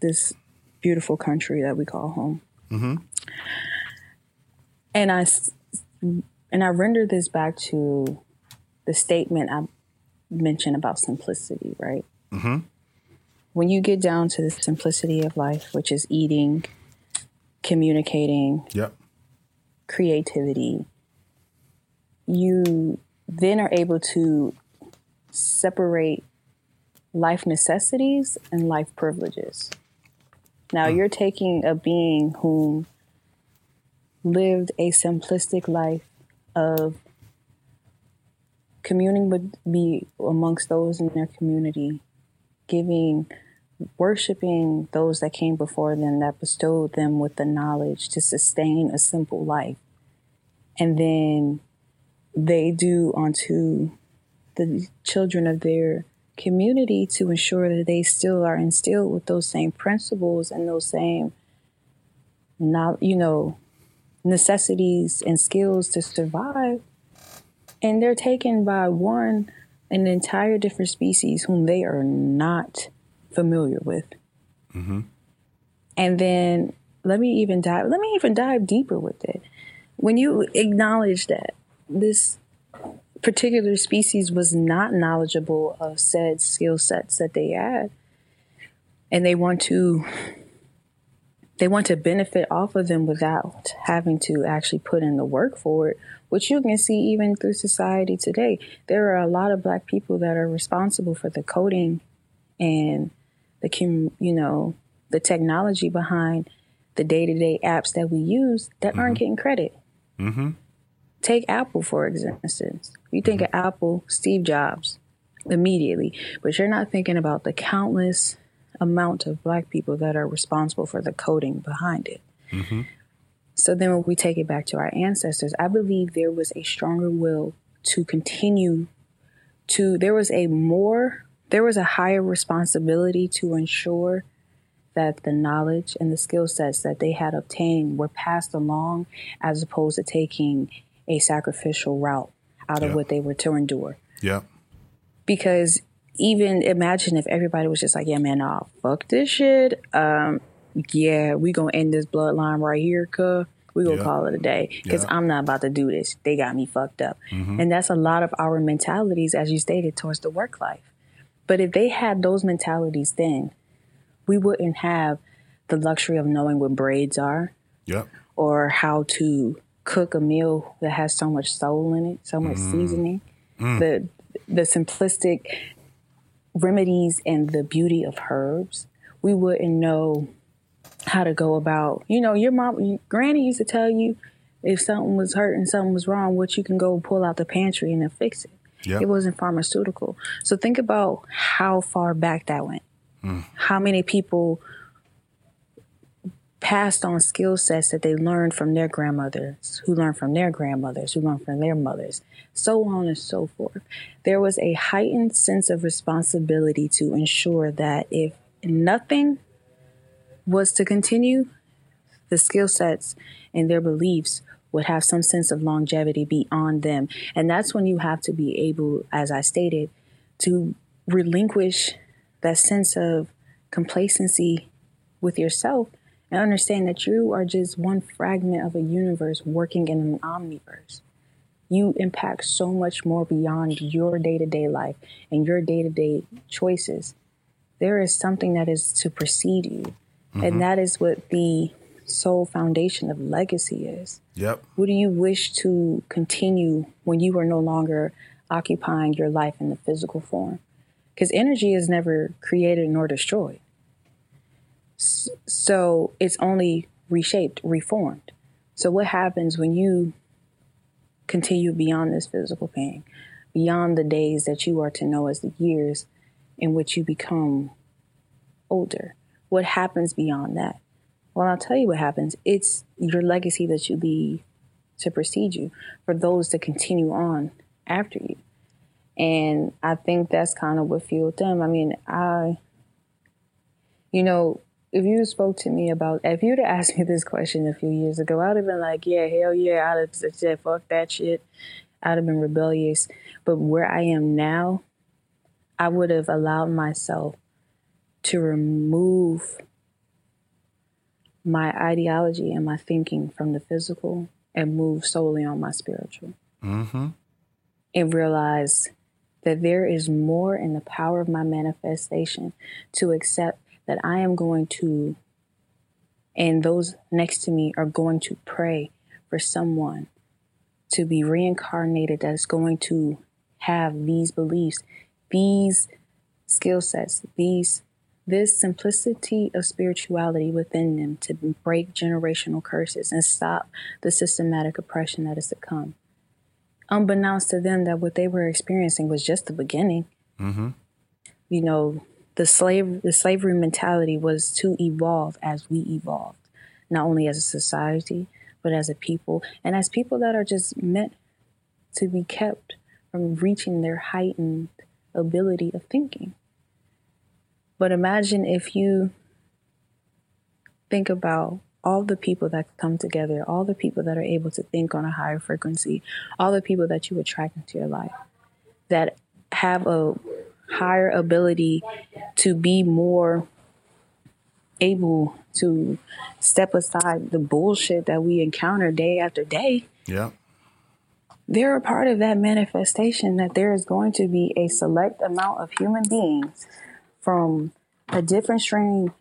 this beautiful country that we call home. Mm-hmm. And I and I render this back to the statement I mentioned about simplicity, right? Mm-hmm. When you get down to the simplicity of life, which is eating, communicating, yep. creativity, you then are able to separate life necessities and life privileges. Now, mm. you're taking a being whom lived a simplistic life of communing with me amongst those in their community, giving, worshiping those that came before them that bestowed them with the knowledge to sustain a simple life. And then they do onto the children of their community to ensure that they still are instilled with those same principles and those same not you know necessities and skills to survive. And they're taken by one, an entire different species whom they are not familiar with. Mm-hmm. And then let me even dive, let me even dive deeper with it. When you acknowledge that this particular species was not knowledgeable of said skill sets that they had, and they want to they want to benefit off of them without having to actually put in the work for it, which you can see even through society today. There are a lot of black people that are responsible for the coding and the you know the technology behind the day-to-day apps that we use that mm-hmm. aren't getting credit. Mm-hmm. Take Apple for instance. You think mm-hmm. of Apple, Steve Jobs. immediately, but you're not thinking about the countless amount of black people that are responsible for the coding behind it. Mm-hmm. So then when we take it back to our ancestors, I believe there was a stronger will to continue to there was a more there was a higher responsibility to ensure that the knowledge and the skill sets that they had obtained were passed along as opposed to taking a sacrificial route out of what they were to endure. Yeah. Because even imagine if everybody was just like, yeah, man, nah, fuck this shit. Um, yeah, we gonna end this bloodline right here, cuh. We gonna call it a day because I'm not about to do this. They got me fucked up, mm-hmm. and that's a lot of our mentalities, as you stated, towards the work life. But if they had those mentalities then, we wouldn't have the luxury of knowing what braids are, yep. or how to cook a meal that has so much soul in it, so much mm. seasoning. Mm. The the simplistic remedies and the beauty of herbs. We wouldn't know how to go about. You know, your mom, granny used to tell you if something was hurting, something was wrong, what you can go pull out the pantry and then fix it. Yep. It wasn't pharmaceutical. So think about how far back that went. Mm. How many people passed on skill sets that they learned from their grandmothers, who learned from their grandmothers, who learned from their mothers, so on and so forth. There was a heightened sense of responsibility to ensure that if nothing was to continue, the skill sets and their beliefs would have some sense of longevity beyond them. And that's when you have to be able, as I stated, to relinquish that sense of complacency with yourself and understand that you are just one fragment of a universe working in an omniverse. You impact so much more beyond your day to day life and your day to day choices. There is something that is to precede you. Mm-hmm. And that is what the sole foundation of legacy is. Yep. What do you wish to continue when you are no longer occupying your life in the physical form? Because energy is never created nor destroyed. So it's only reshaped, reformed. So what happens when you continue beyond this physical pain, beyond the days that you are to know as the years in which you become older? What happens beyond that? Well, I'll tell you what happens. It's your legacy that you leave to precede you for those to continue on after you. And I think that's kind of what fueled them. I mean, I, you know, if you spoke to me about if you'd have asked me this question a few years ago, I'd have been like, yeah, hell yeah, I'd have said fuck that shit. I'd have been rebellious. But where I am now, I would have allowed myself to remove my ideology and my thinking from the physical and move solely on my spiritual. Mm-hmm. And realize that there is more in the power of my manifestation to accept that I am going to, and those next to me are going to pray for someone to be reincarnated that's going to have these beliefs, these skill sets, these this simplicity of spirituality within them to break generational curses and stop the systematic oppression that is to come. Unbeknownst to them that what they were experiencing was just the beginning. Mm-hmm. You know, the slave the slavery mentality was to evolve as we evolved, not only as a society, but as a people, and as people that are just meant to be kept from reaching their heightened ability of thinking. But imagine if you think about all the people that come together, all the people that are able to think on a higher frequency, all the people that you attract into your life that have a higher ability to be more able to step aside the bullshit that we encounter day after day. Yeah. They're a part of that manifestation that there is going to be a select amount of human beings from a different strain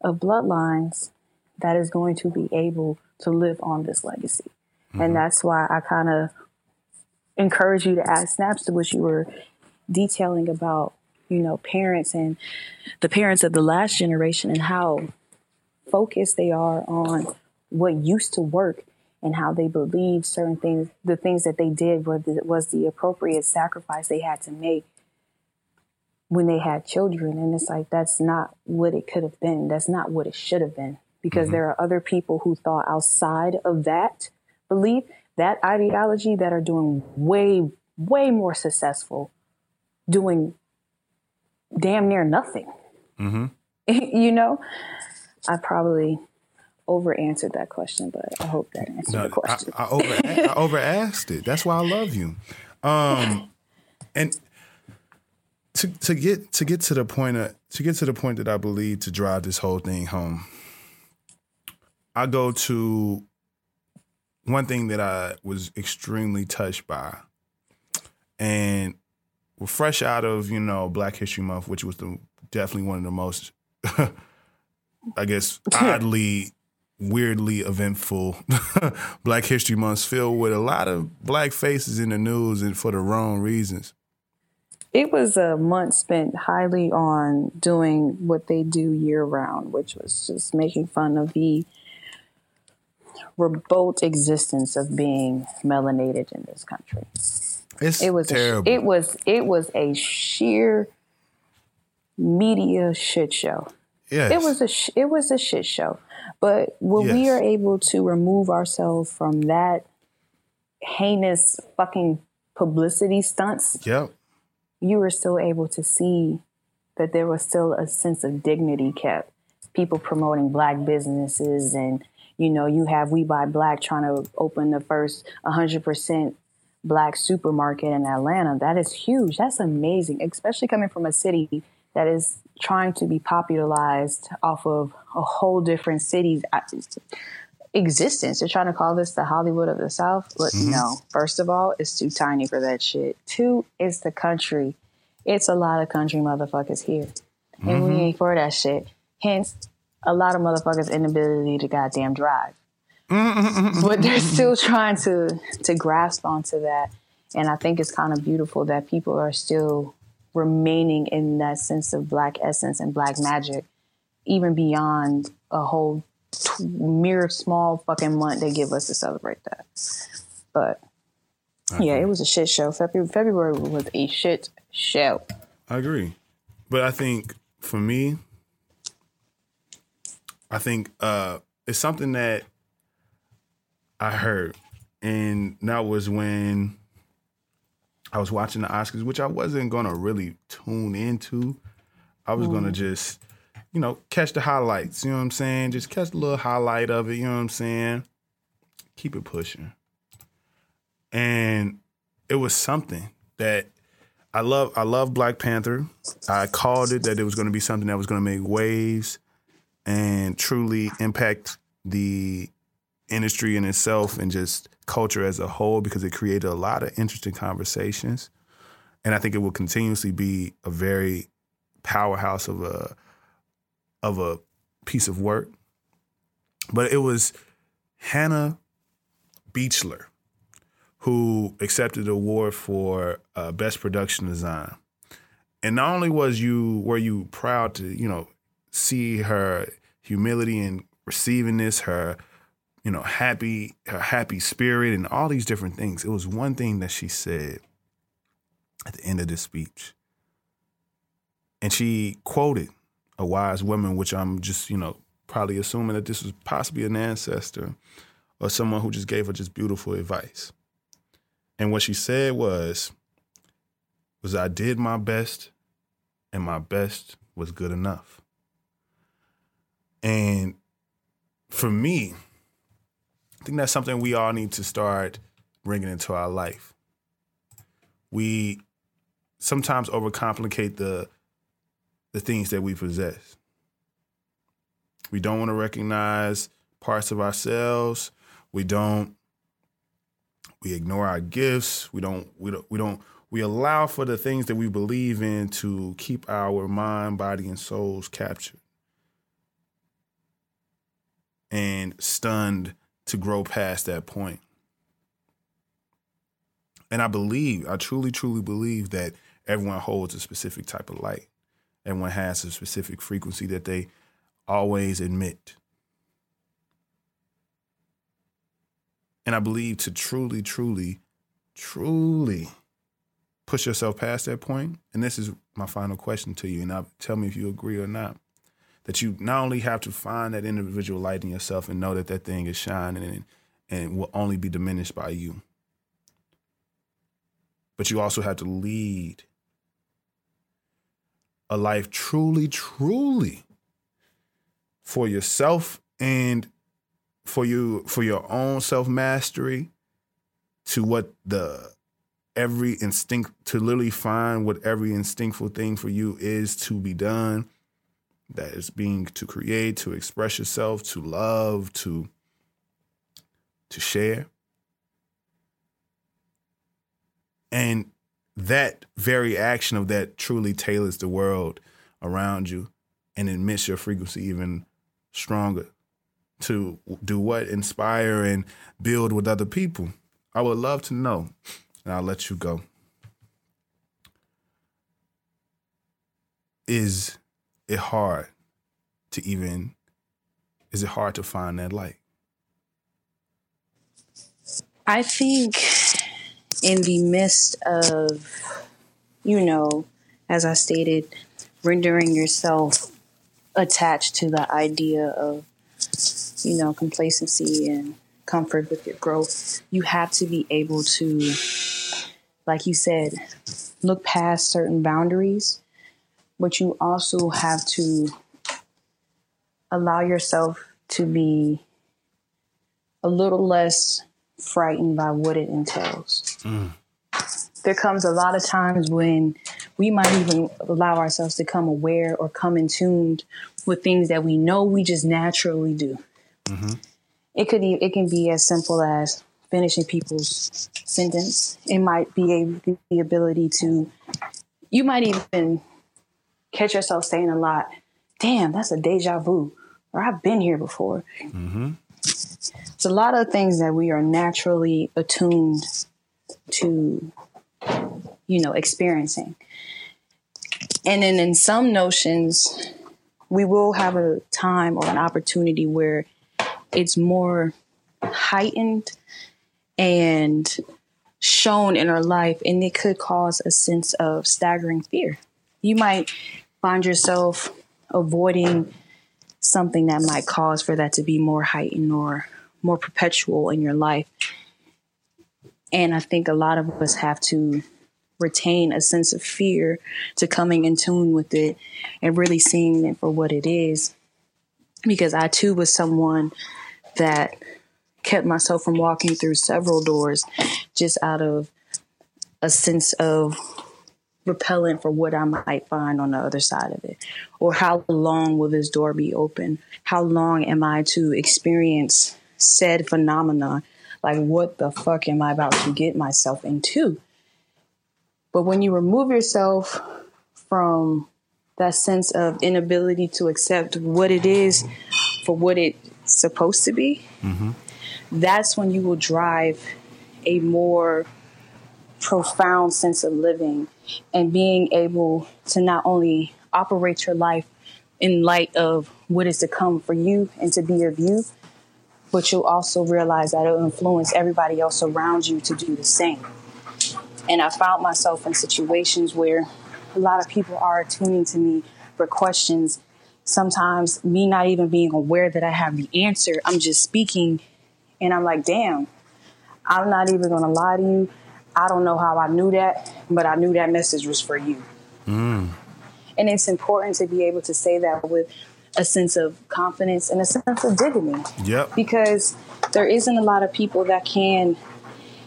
of bloodlines that is going to be able to live on this legacy. Mm-hmm. And that's why I kind of encourage you to add snaps to what you were detailing about you know, parents and the parents of the last generation and how focused they are on what used to work and how they believe certain things, the things that they did was the, was the appropriate sacrifice they had to make when they had children. And it's like, that's not what it could have been. That's not what it should have been. Because mm-hmm. there are other people who thought outside of that belief, that ideology that are doing way, way more successful, doing damn near nothing. Mm-hmm. [laughs] you know, I probably over answered that question, but I hope that answered no, the question. I, I over I over [laughs] asked it. That's why I love you. Um, and to to get to get to the point of, to get to the point that I believe to drive this whole thing home, I go to one thing that I was extremely touched by, and we're fresh out of you know Black History Month, which was the definitely one of the most, [laughs] I guess, [laughs] oddly, weirdly eventful [laughs] Black History Months filled with a lot of black faces in the news and for the wrong reasons it was a month spent highly on doing what they do year round, which was just making fun of the remote existence of being melanated in this country. It's it was terrible. A, it was it was a sheer media shit show. Yes. It was a it was a shit show. But when yes. we are able to remove ourselves from that heinous fucking publicity stunts, yep you were still able to see that there was still a sense of dignity kept. People promoting black businesses and you know, you have We Buy Black trying to open the first 100% black supermarket in Atlanta. That is huge. That's amazing, especially coming from a city that is trying to be popularized off of a whole different city's existence. They're trying to call this the Hollywood of the South. But mm-hmm. no, first of all, it's too tiny for that shit. Two, it's the country. It's a lot of country motherfuckers here. And mm-hmm. we ain't for that shit. Hence, a lot of motherfuckers' inability to goddamn drive. But they're still trying to to grasp onto that. And I think it's kind of beautiful that people are still remaining in that sense of black essence and black magic, even beyond a whole t- mere small fucking month they give us to celebrate that. But yeah, it was a shit show. February, February was a shit show. I agree, but I think for me, I think uh, it's something that I heard, and that was when I was watching the Oscars, which I wasn't gonna really tune into. I was mm. gonna just, you know, catch the highlights. You know what I'm saying? Just catch a little highlight of it. You know what I'm saying? Keep it pushing, and it was something that I love I love Black Panther. I called it that it was going to be something that was going to make waves and truly impact the industry in itself and just culture as a whole because it created a lot of interesting conversations. And I think it will continuously be a very powerhouse of a of a piece of work. But it was Hannah Beachler who accepted the award for uh, best production design. And not only was you were you proud to you know see her humility in receiving this, her you know happy her happy spirit, and all these different things. It was one thing that she said at the end of this speech, and she quoted a wise woman, which I'm just you know probably assuming that this was possibly an ancestor or someone who just gave her just beautiful advice. And what she said was, was I did my best and my best was good enough. And for me, I think that's something we all need to start bringing into our life. We sometimes overcomplicate the the things that we possess. We don't want to recognize parts of ourselves. We don't we ignore our gifts. We don't we don't we don't we allow for the things that we believe in to keep our mind, body, and souls captured and stunned to grow past that point. And I believe, I truly, truly believe that everyone holds a specific type of light. Everyone has a specific frequency that they always admit. And I believe to truly, truly, truly push yourself past that point. and this is my final question to you, and I'll, tell me if you agree or not. That you not only have to find that individual light in yourself and know that that thing is shining and, and will only be diminished by you, but you also have to lead a life truly, truly for yourself and for you for your own self mastery to what the every instinct to literally find what every instinctful thing for you is to be done that is being to create to express yourself to love to to share. And that very action of that truly tailors the world around you and it makes your frequency even stronger to do what? Inspire and build with other people. I would love to know and i'll let you go. Is it hard to even is it hard to find that light? I think in the midst of, you know, as I stated, rendering yourself attached to the idea of, you know, complacency and comfort with your growth, you have to be able to, like you said, look past certain boundaries, but you also have to allow yourself to be a little less frightened by what it entails. Mm. There comes a lot of times when we might even allow ourselves to come aware or come in tuned with things that we know we just naturally do. Mm-hmm. It could it can be as simple as finishing people's sentence. It might be a, the ability to. You might even catch yourself saying a lot. Damn, that's a deja vu, or I've been here before. Mm-hmm. It's a lot of things that we are naturally attuned to, you know, experiencing. And then in some notions, we will have a time or an opportunity where it's more heightened and shown in our life, and it could cause a sense of staggering fear. You might find yourself avoiding something that might cause for that to be more heightened or more perpetual in your life. And I think a lot of us have to retain a sense of fear to coming in tune with it and really seeing it for what it is. Because I too was someone that kept myself from walking through several doors just out of a sense of repellent for what I might find on the other side of it. Or how long will this door be open? How long am I to experience said phenomena. Like, what the fuck am I about to get myself into? But when you remove yourself from that sense of inability to accept what it is for what it's supposed to be, mm-hmm. that's when you will drive a more profound sense of living and being able to not only operate your life in light of what is to come for you and to be of you, but you'll also realize that it'll influence everybody else around you to do the same. And I found myself in situations where a lot of people are tuning to me for questions. Sometimes me not even being aware that I have the answer, I'm just speaking and I'm like, damn, I'm not even gonna lie to you. I don't know how I knew that, but I knew that message was for you. Mm. And it's important to be able to say that with a sense of confidence and a sense of dignity. Yep. Because there isn't a lot of people that can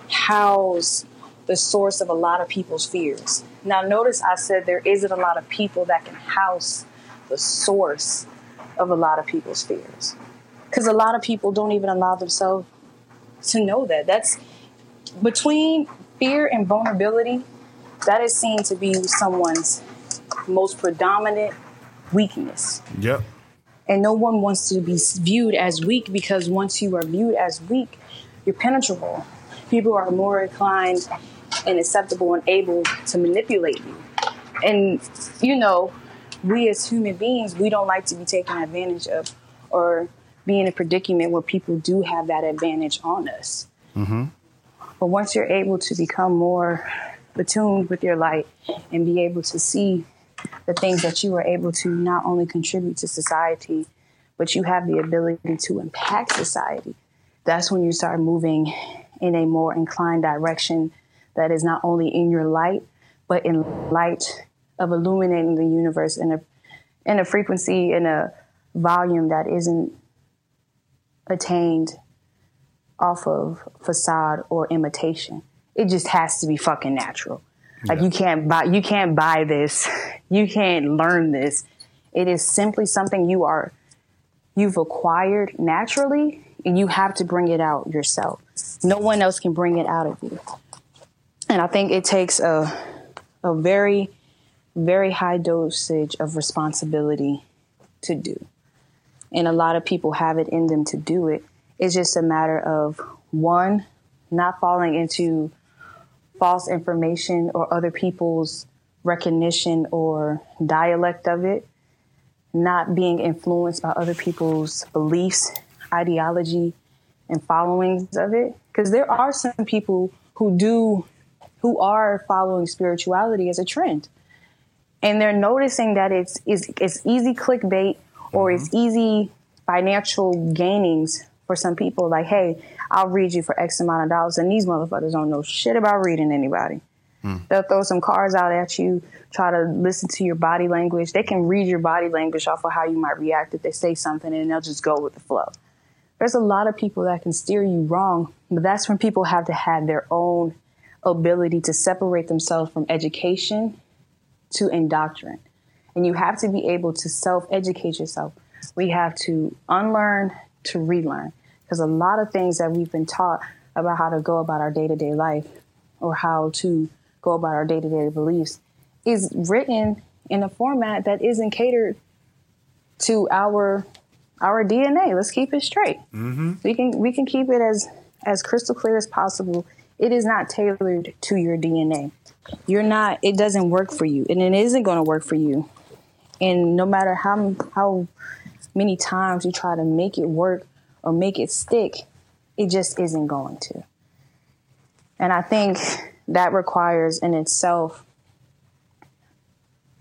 house the source of a lot of people's fears. Now, notice I said there isn't a lot of people that can house the source of a lot of people's fears. Because a lot of people don't even allow themselves to know that. That's between fear and vulnerability, that is seen to be someone's most predominant weakness. Yep. And no one wants to be viewed as weak because once you are viewed as weak, you're penetrable. People are more inclined and acceptable and able to manipulate you. And, you know, we as human beings, we don't like to be taken advantage of or be in a predicament where people do have that advantage on us. Mm-hmm. But once you're able to become more attuned with your light and be able to see the things that you are able to not only contribute to society, but you have the ability to impact society. That's when you start moving in a more inclined direction that is not only in your light, but in light of illuminating the universe in a in a frequency in a volume that isn't attained off of facade or imitation. It just has to be fucking natural. Like you can't buy you can't buy this. [laughs] You can't learn this. It is simply something you are you've acquired naturally and you have to bring it out yourself. No one else can bring it out of you. And I think it takes a a very very high dosage of responsibility to do. And a lot of people have it in them to do it. It's just a matter of one, not falling into false information or other people's recognition or dialect of it, not being influenced by other people's beliefs, ideology, and followings of it. Because there are some people who do, who are following spirituality as a trend. And they're noticing that it's, it's, it's easy clickbait or mm-hmm. it's easy financial gainings for some people. Like, hey, I'll read you for X amount of dollars. And these motherfuckers don't know shit about reading anybody. Mm. They'll throw some cards out at you, try to listen to your body language. They can read your body language off of how you might react if they say something, and they'll just go with the flow. There's a lot of people that can steer you wrong, but that's when people have to have their own ability to separate themselves from education to indoctrinate. And you have to be able to self educate yourself. We have to unlearn to relearn because a lot of things that we've been taught about how to go about our day to day life or how to go about our day to day beliefs is written in a format that isn't catered to our our DNA. Let's keep it straight. Mm-hmm. We can we can keep it as as crystal clear as possible. It is not tailored to your DNA. You're not. It doesn't work for you, and it isn't going to work for you. And no matter how how many times you try to make it work or make it stick, it just isn't going to. And I think that requires in itself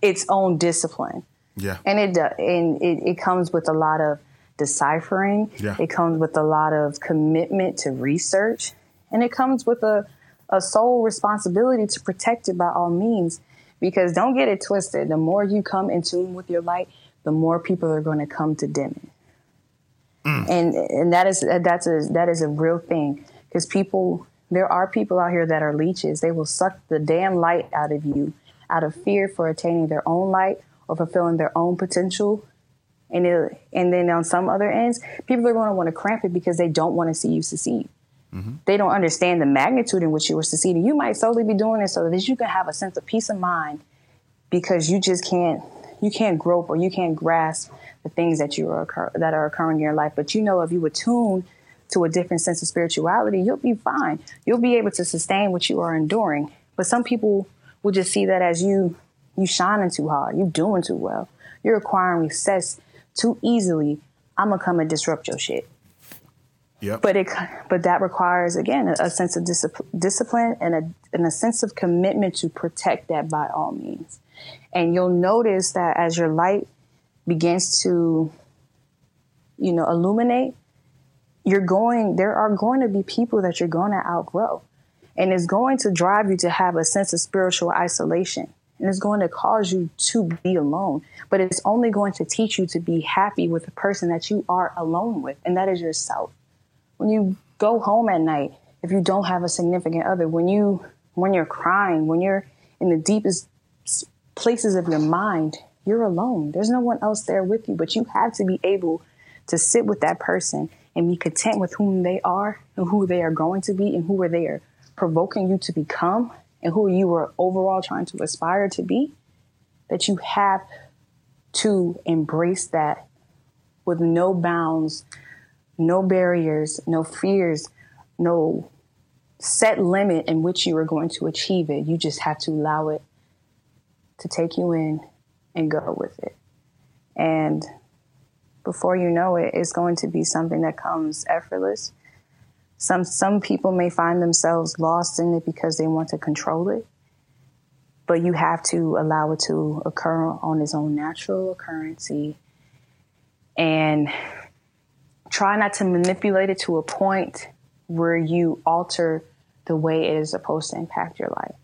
its own discipline. Yeah. And it and it, it comes with a lot of deciphering. Yeah. It comes with a lot of commitment to research. And it comes with a, a sole responsibility to protect it by all means. Because don't get it twisted. The more you come in tune with your light, the more people are going to come to dim it. Mm. And and that is that's a that is a real thing because people there are people out here that are leeches. They will suck the damn light out of you out of fear for attaining their own light or fulfilling their own potential. And it, and then on some other ends, people are going to want to cramp it because they don't want to see you succeed. Mm-hmm. They don't understand the magnitude in which you were succeeding. You might solely be doing it so that you can have a sense of peace of mind because you just can't you can't grope or you can't grasp the things that you are occur- that are occurring in your life. But you know, if you attune to a different sense of spirituality, you'll be fine. You'll be able to sustain what you are enduring. But some people will just see that as you you shining too hard, you doing too well, you're acquiring success too easily. I'm gonna come and disrupt your shit. Yep. But it but that requires again a, a sense of discipline, discipline and a and a sense of commitment to protect that by all means. And you'll notice that as your light begins to, you know, illuminate, you're going, there are going to be people that you're going to outgrow. And it's going to drive you to have a sense of spiritual isolation. And it's going to cause you to be alone. But it's only going to teach you to be happy with the person that you are alone with, and that is yourself. When you go home at night, if you don't have a significant other, when you when you're crying, when you're in the deepest places of your mind, you're alone. There's no one else there with you, but you have to be able to sit with that person and be content with whom they are and who they are going to be and who are they are provoking you to become and who you are overall trying to aspire to be. That you have to embrace that with no bounds, no barriers, no fears, no set limit in which you are going to achieve it. You just have to allow it to take you in and go with it. And before you know it, it's going to be something that comes effortless. Some some people may find themselves lost in it because they want to control it. but you have to allow it to occur on its own natural occurrency and try not to manipulate it to a point where you alter the way it is supposed to impact your life.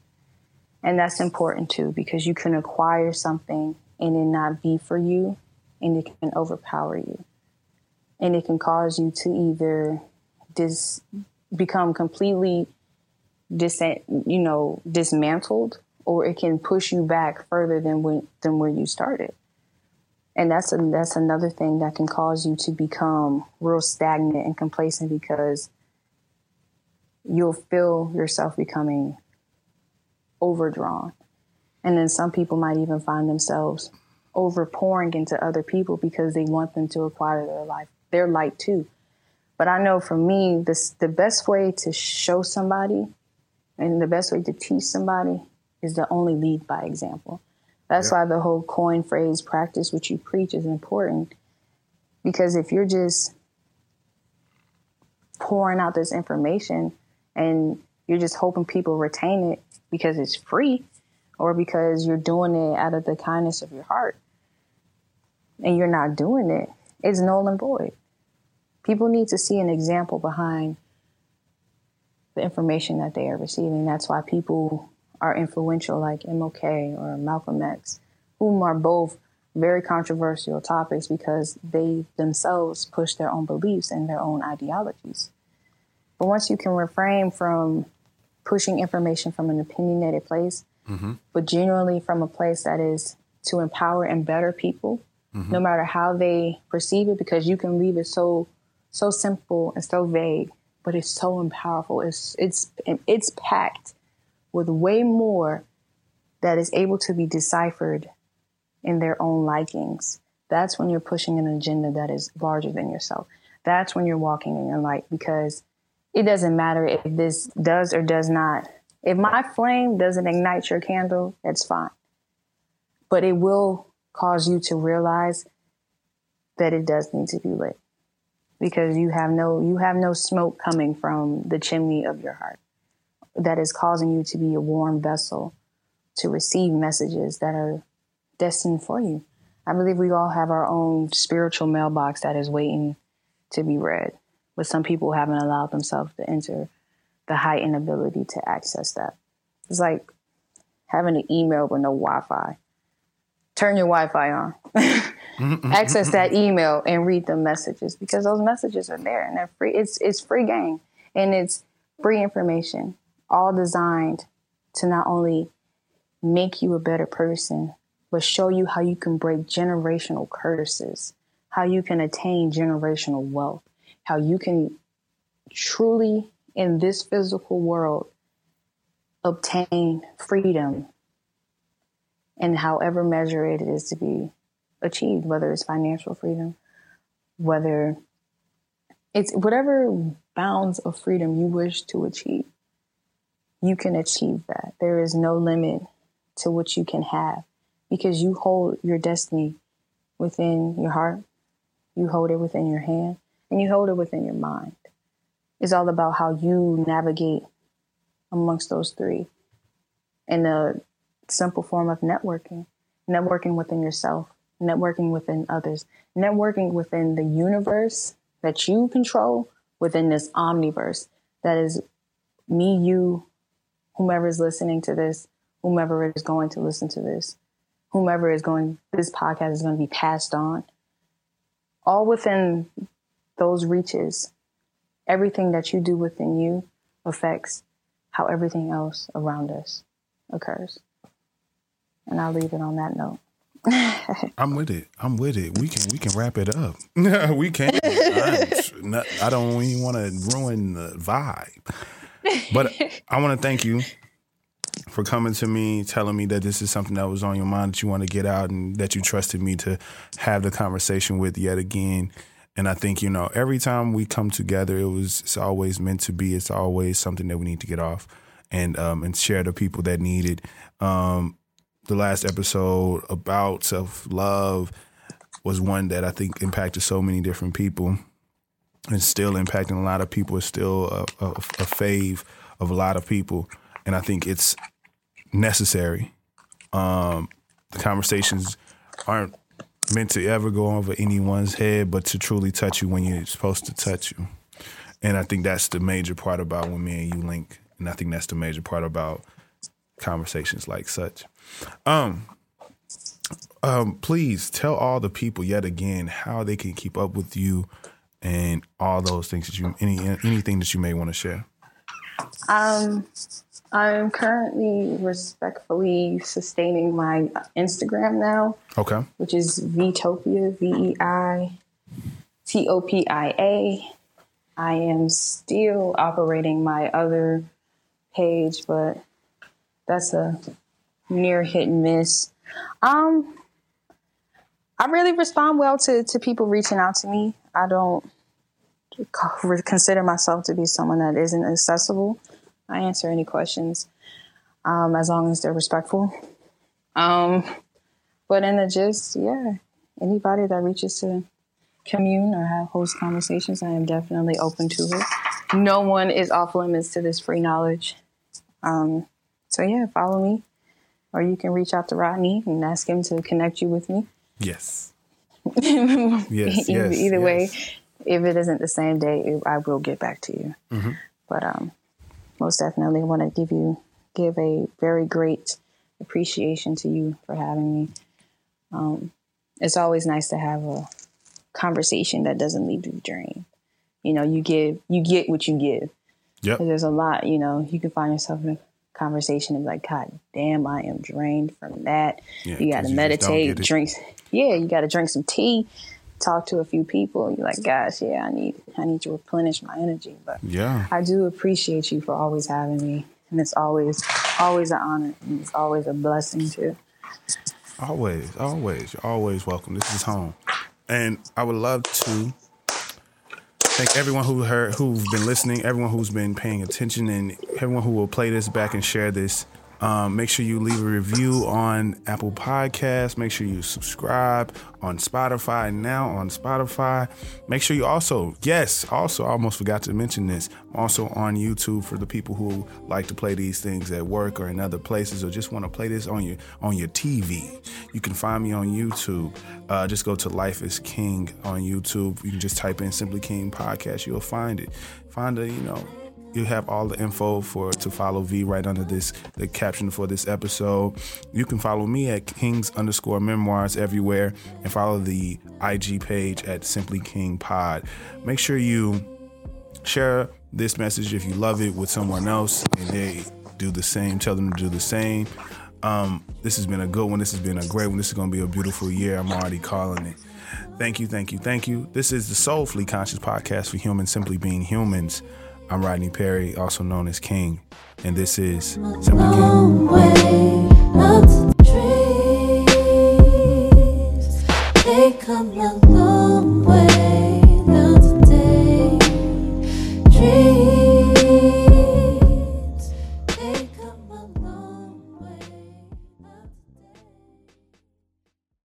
And that's important too, because you can acquire something and it not be for you and it can overpower you. And it can cause you to either dis become completely dis you know dismantled or it can push you back further than when than where you started. And that's a, that's another thing that can cause you to become real stagnant and complacent because you'll feel yourself becoming overdrawn. And then some people might even find themselves over pouring into other people because they want them to acquire their life, their light too. But I know for me, this the best way to show somebody and the best way to teach somebody is to only lead by example. That's why the whole coin phrase practice what you preach is important. Because if you're just pouring out this information and you're just hoping people retain it because it's free or because you're doing it out of the kindness of your heart and you're not doing it, it's null and void. People need to see an example behind the information that they are receiving. That's why people are influential, like MLK or Malcolm X, whom are both very controversial topics because they themselves push their own beliefs and their own ideologies. But once you can refrain from pushing information from an opinionated place, mm-hmm. but generally from a place that is to empower and better people, mm-hmm. no matter how they perceive it, because you can leave it so so simple and so vague, but it's so powerful. It's it's it's packed with way more that is able to be deciphered in their own likings. That's when you're pushing an agenda that is larger than yourself. That's when you're walking in your light because it doesn't matter if this does or does not. If my flame doesn't ignite your candle, that's fine. But it will cause you to realize that it does need to be lit because you have no you have no smoke coming from the chimney of your heart that is causing you to be a warm vessel to receive messages that are destined for you. I believe we all have our own spiritual mailbox that is waiting to be read but some people haven't allowed themselves to enter the heightened ability to access that. It's like having an email with no Wi-Fi. Turn your Wi-Fi on. [laughs] access that email and read the messages because those messages are there and they're free. It's it's free game and it's free information, all designed to not only make you a better person, but show you how you can break generational curses, how you can attain generational wealth, how you can truly in this physical world obtain freedom and however measure it is to be achieved, whether it's financial freedom, whether it's whatever bounds of freedom you wish to achieve, you can achieve that. There is no limit to what you can have because you hold your destiny within your heart, you hold it within your hand, and you hold it within your mind. It's all about how you navigate amongst those three in a simple form of networking, networking within yourself, networking within others, networking within the universe that you control within this omniverse that is me, you, whomever is listening to this, whomever is going to listen to this, whomever is going, this podcast is going to be passed on, all within those reaches, everything that you do within you affects how everything else around us occurs. And I'll leave it on that note. [laughs] I'm with it. I'm with it. We can we can wrap it up. [laughs] we can. Not, I don't even want to ruin the vibe. But I want to thank you for coming to me, telling me that this is something that was on your mind that you want to get out and that you trusted me to have the conversation with yet again. And I think, you know, every time we come together, it was it's always meant to be. It's always something that we need to get off and um, and share to people that need it. Um, the last episode about self love was one that I think impacted so many different people and still impacting a lot of people. It's still a, a, a fave of a lot of people. And I think it's necessary Um, the conversations aren't meant to ever go over anyone's head, but to truly touch you when you're supposed to touch you. And I think that's the major part about when me and you link. And I think that's the major part about conversations like such. Um, um, please tell all the people yet again how they can keep up with you and all those things that you any anything that you may want to share. Um, I'm currently respectfully sustaining my Instagram now. Okay. Which is Veitopia, V E I T O P I A. I am still operating my other page, but that's a near hit and miss. Um, I really respond well to, to people reaching out to me. I don't consider myself to be someone that isn't accessible. I answer any questions um, as long as they're respectful. Um, but in the gist, yeah, anybody that reaches to commune or have host conversations, I am definitely open to it. No one is off limits to this free knowledge. Um, so yeah, follow me, or you can reach out to Rodney and ask him to connect you with me. Yes. [laughs] yes, either, yes, either yes. way, if it isn't the same day, I will get back to you. Mm-hmm. But um, most definitely want to give you give a very great appreciation to you for having me. Um, it's always nice to have a conversation that doesn't leave you drained. You know, you give you get what you give. Yeah. There's a lot. You know, you can find yourself in a conversation and be like, God damn, I am drained from that. Yeah, you got to meditate, drink. Yeah, you got to drink some tea talk to a few people, you're like, gosh, yeah, I need I need to replenish my energy. But yeah, I do appreciate you for always having me, and it's always always an honor, and it's always a blessing too. Always, always, you're always welcome. This is home, and I would love to thank everyone who heard, who've been listening, everyone who's been paying attention, and everyone who will play this back and share this um, make sure you leave a review on Apple Podcasts. Make sure you subscribe on Spotify now on Spotify. Make sure you also, yes, also, I almost forgot to mention this, also on YouTube for the people who like to play these things at work or in other places or just want to play this on your on your TV. You can find me on YouTube. Uh, just go to Life is King on YouTube. You can just type in Simply King Podcast. You'll find it. Find a, you know, you have all the info for to follow Vei right under this the caption for this episode. You can follow me at Kings underscore memoirs everywhere and follow the IG page at Simply King Pod. Make sure you share this message if you love it with someone else and they do the same. Tell them to do the same. Um, this has been a good one. This has been a great one. This is going to be a beautiful year. I'm already calling it. Thank you, thank you, thank you. This is the Soulfully Conscious podcast for humans simply being humans. I'm Rodney Perry, also known as King, and this is Simply King.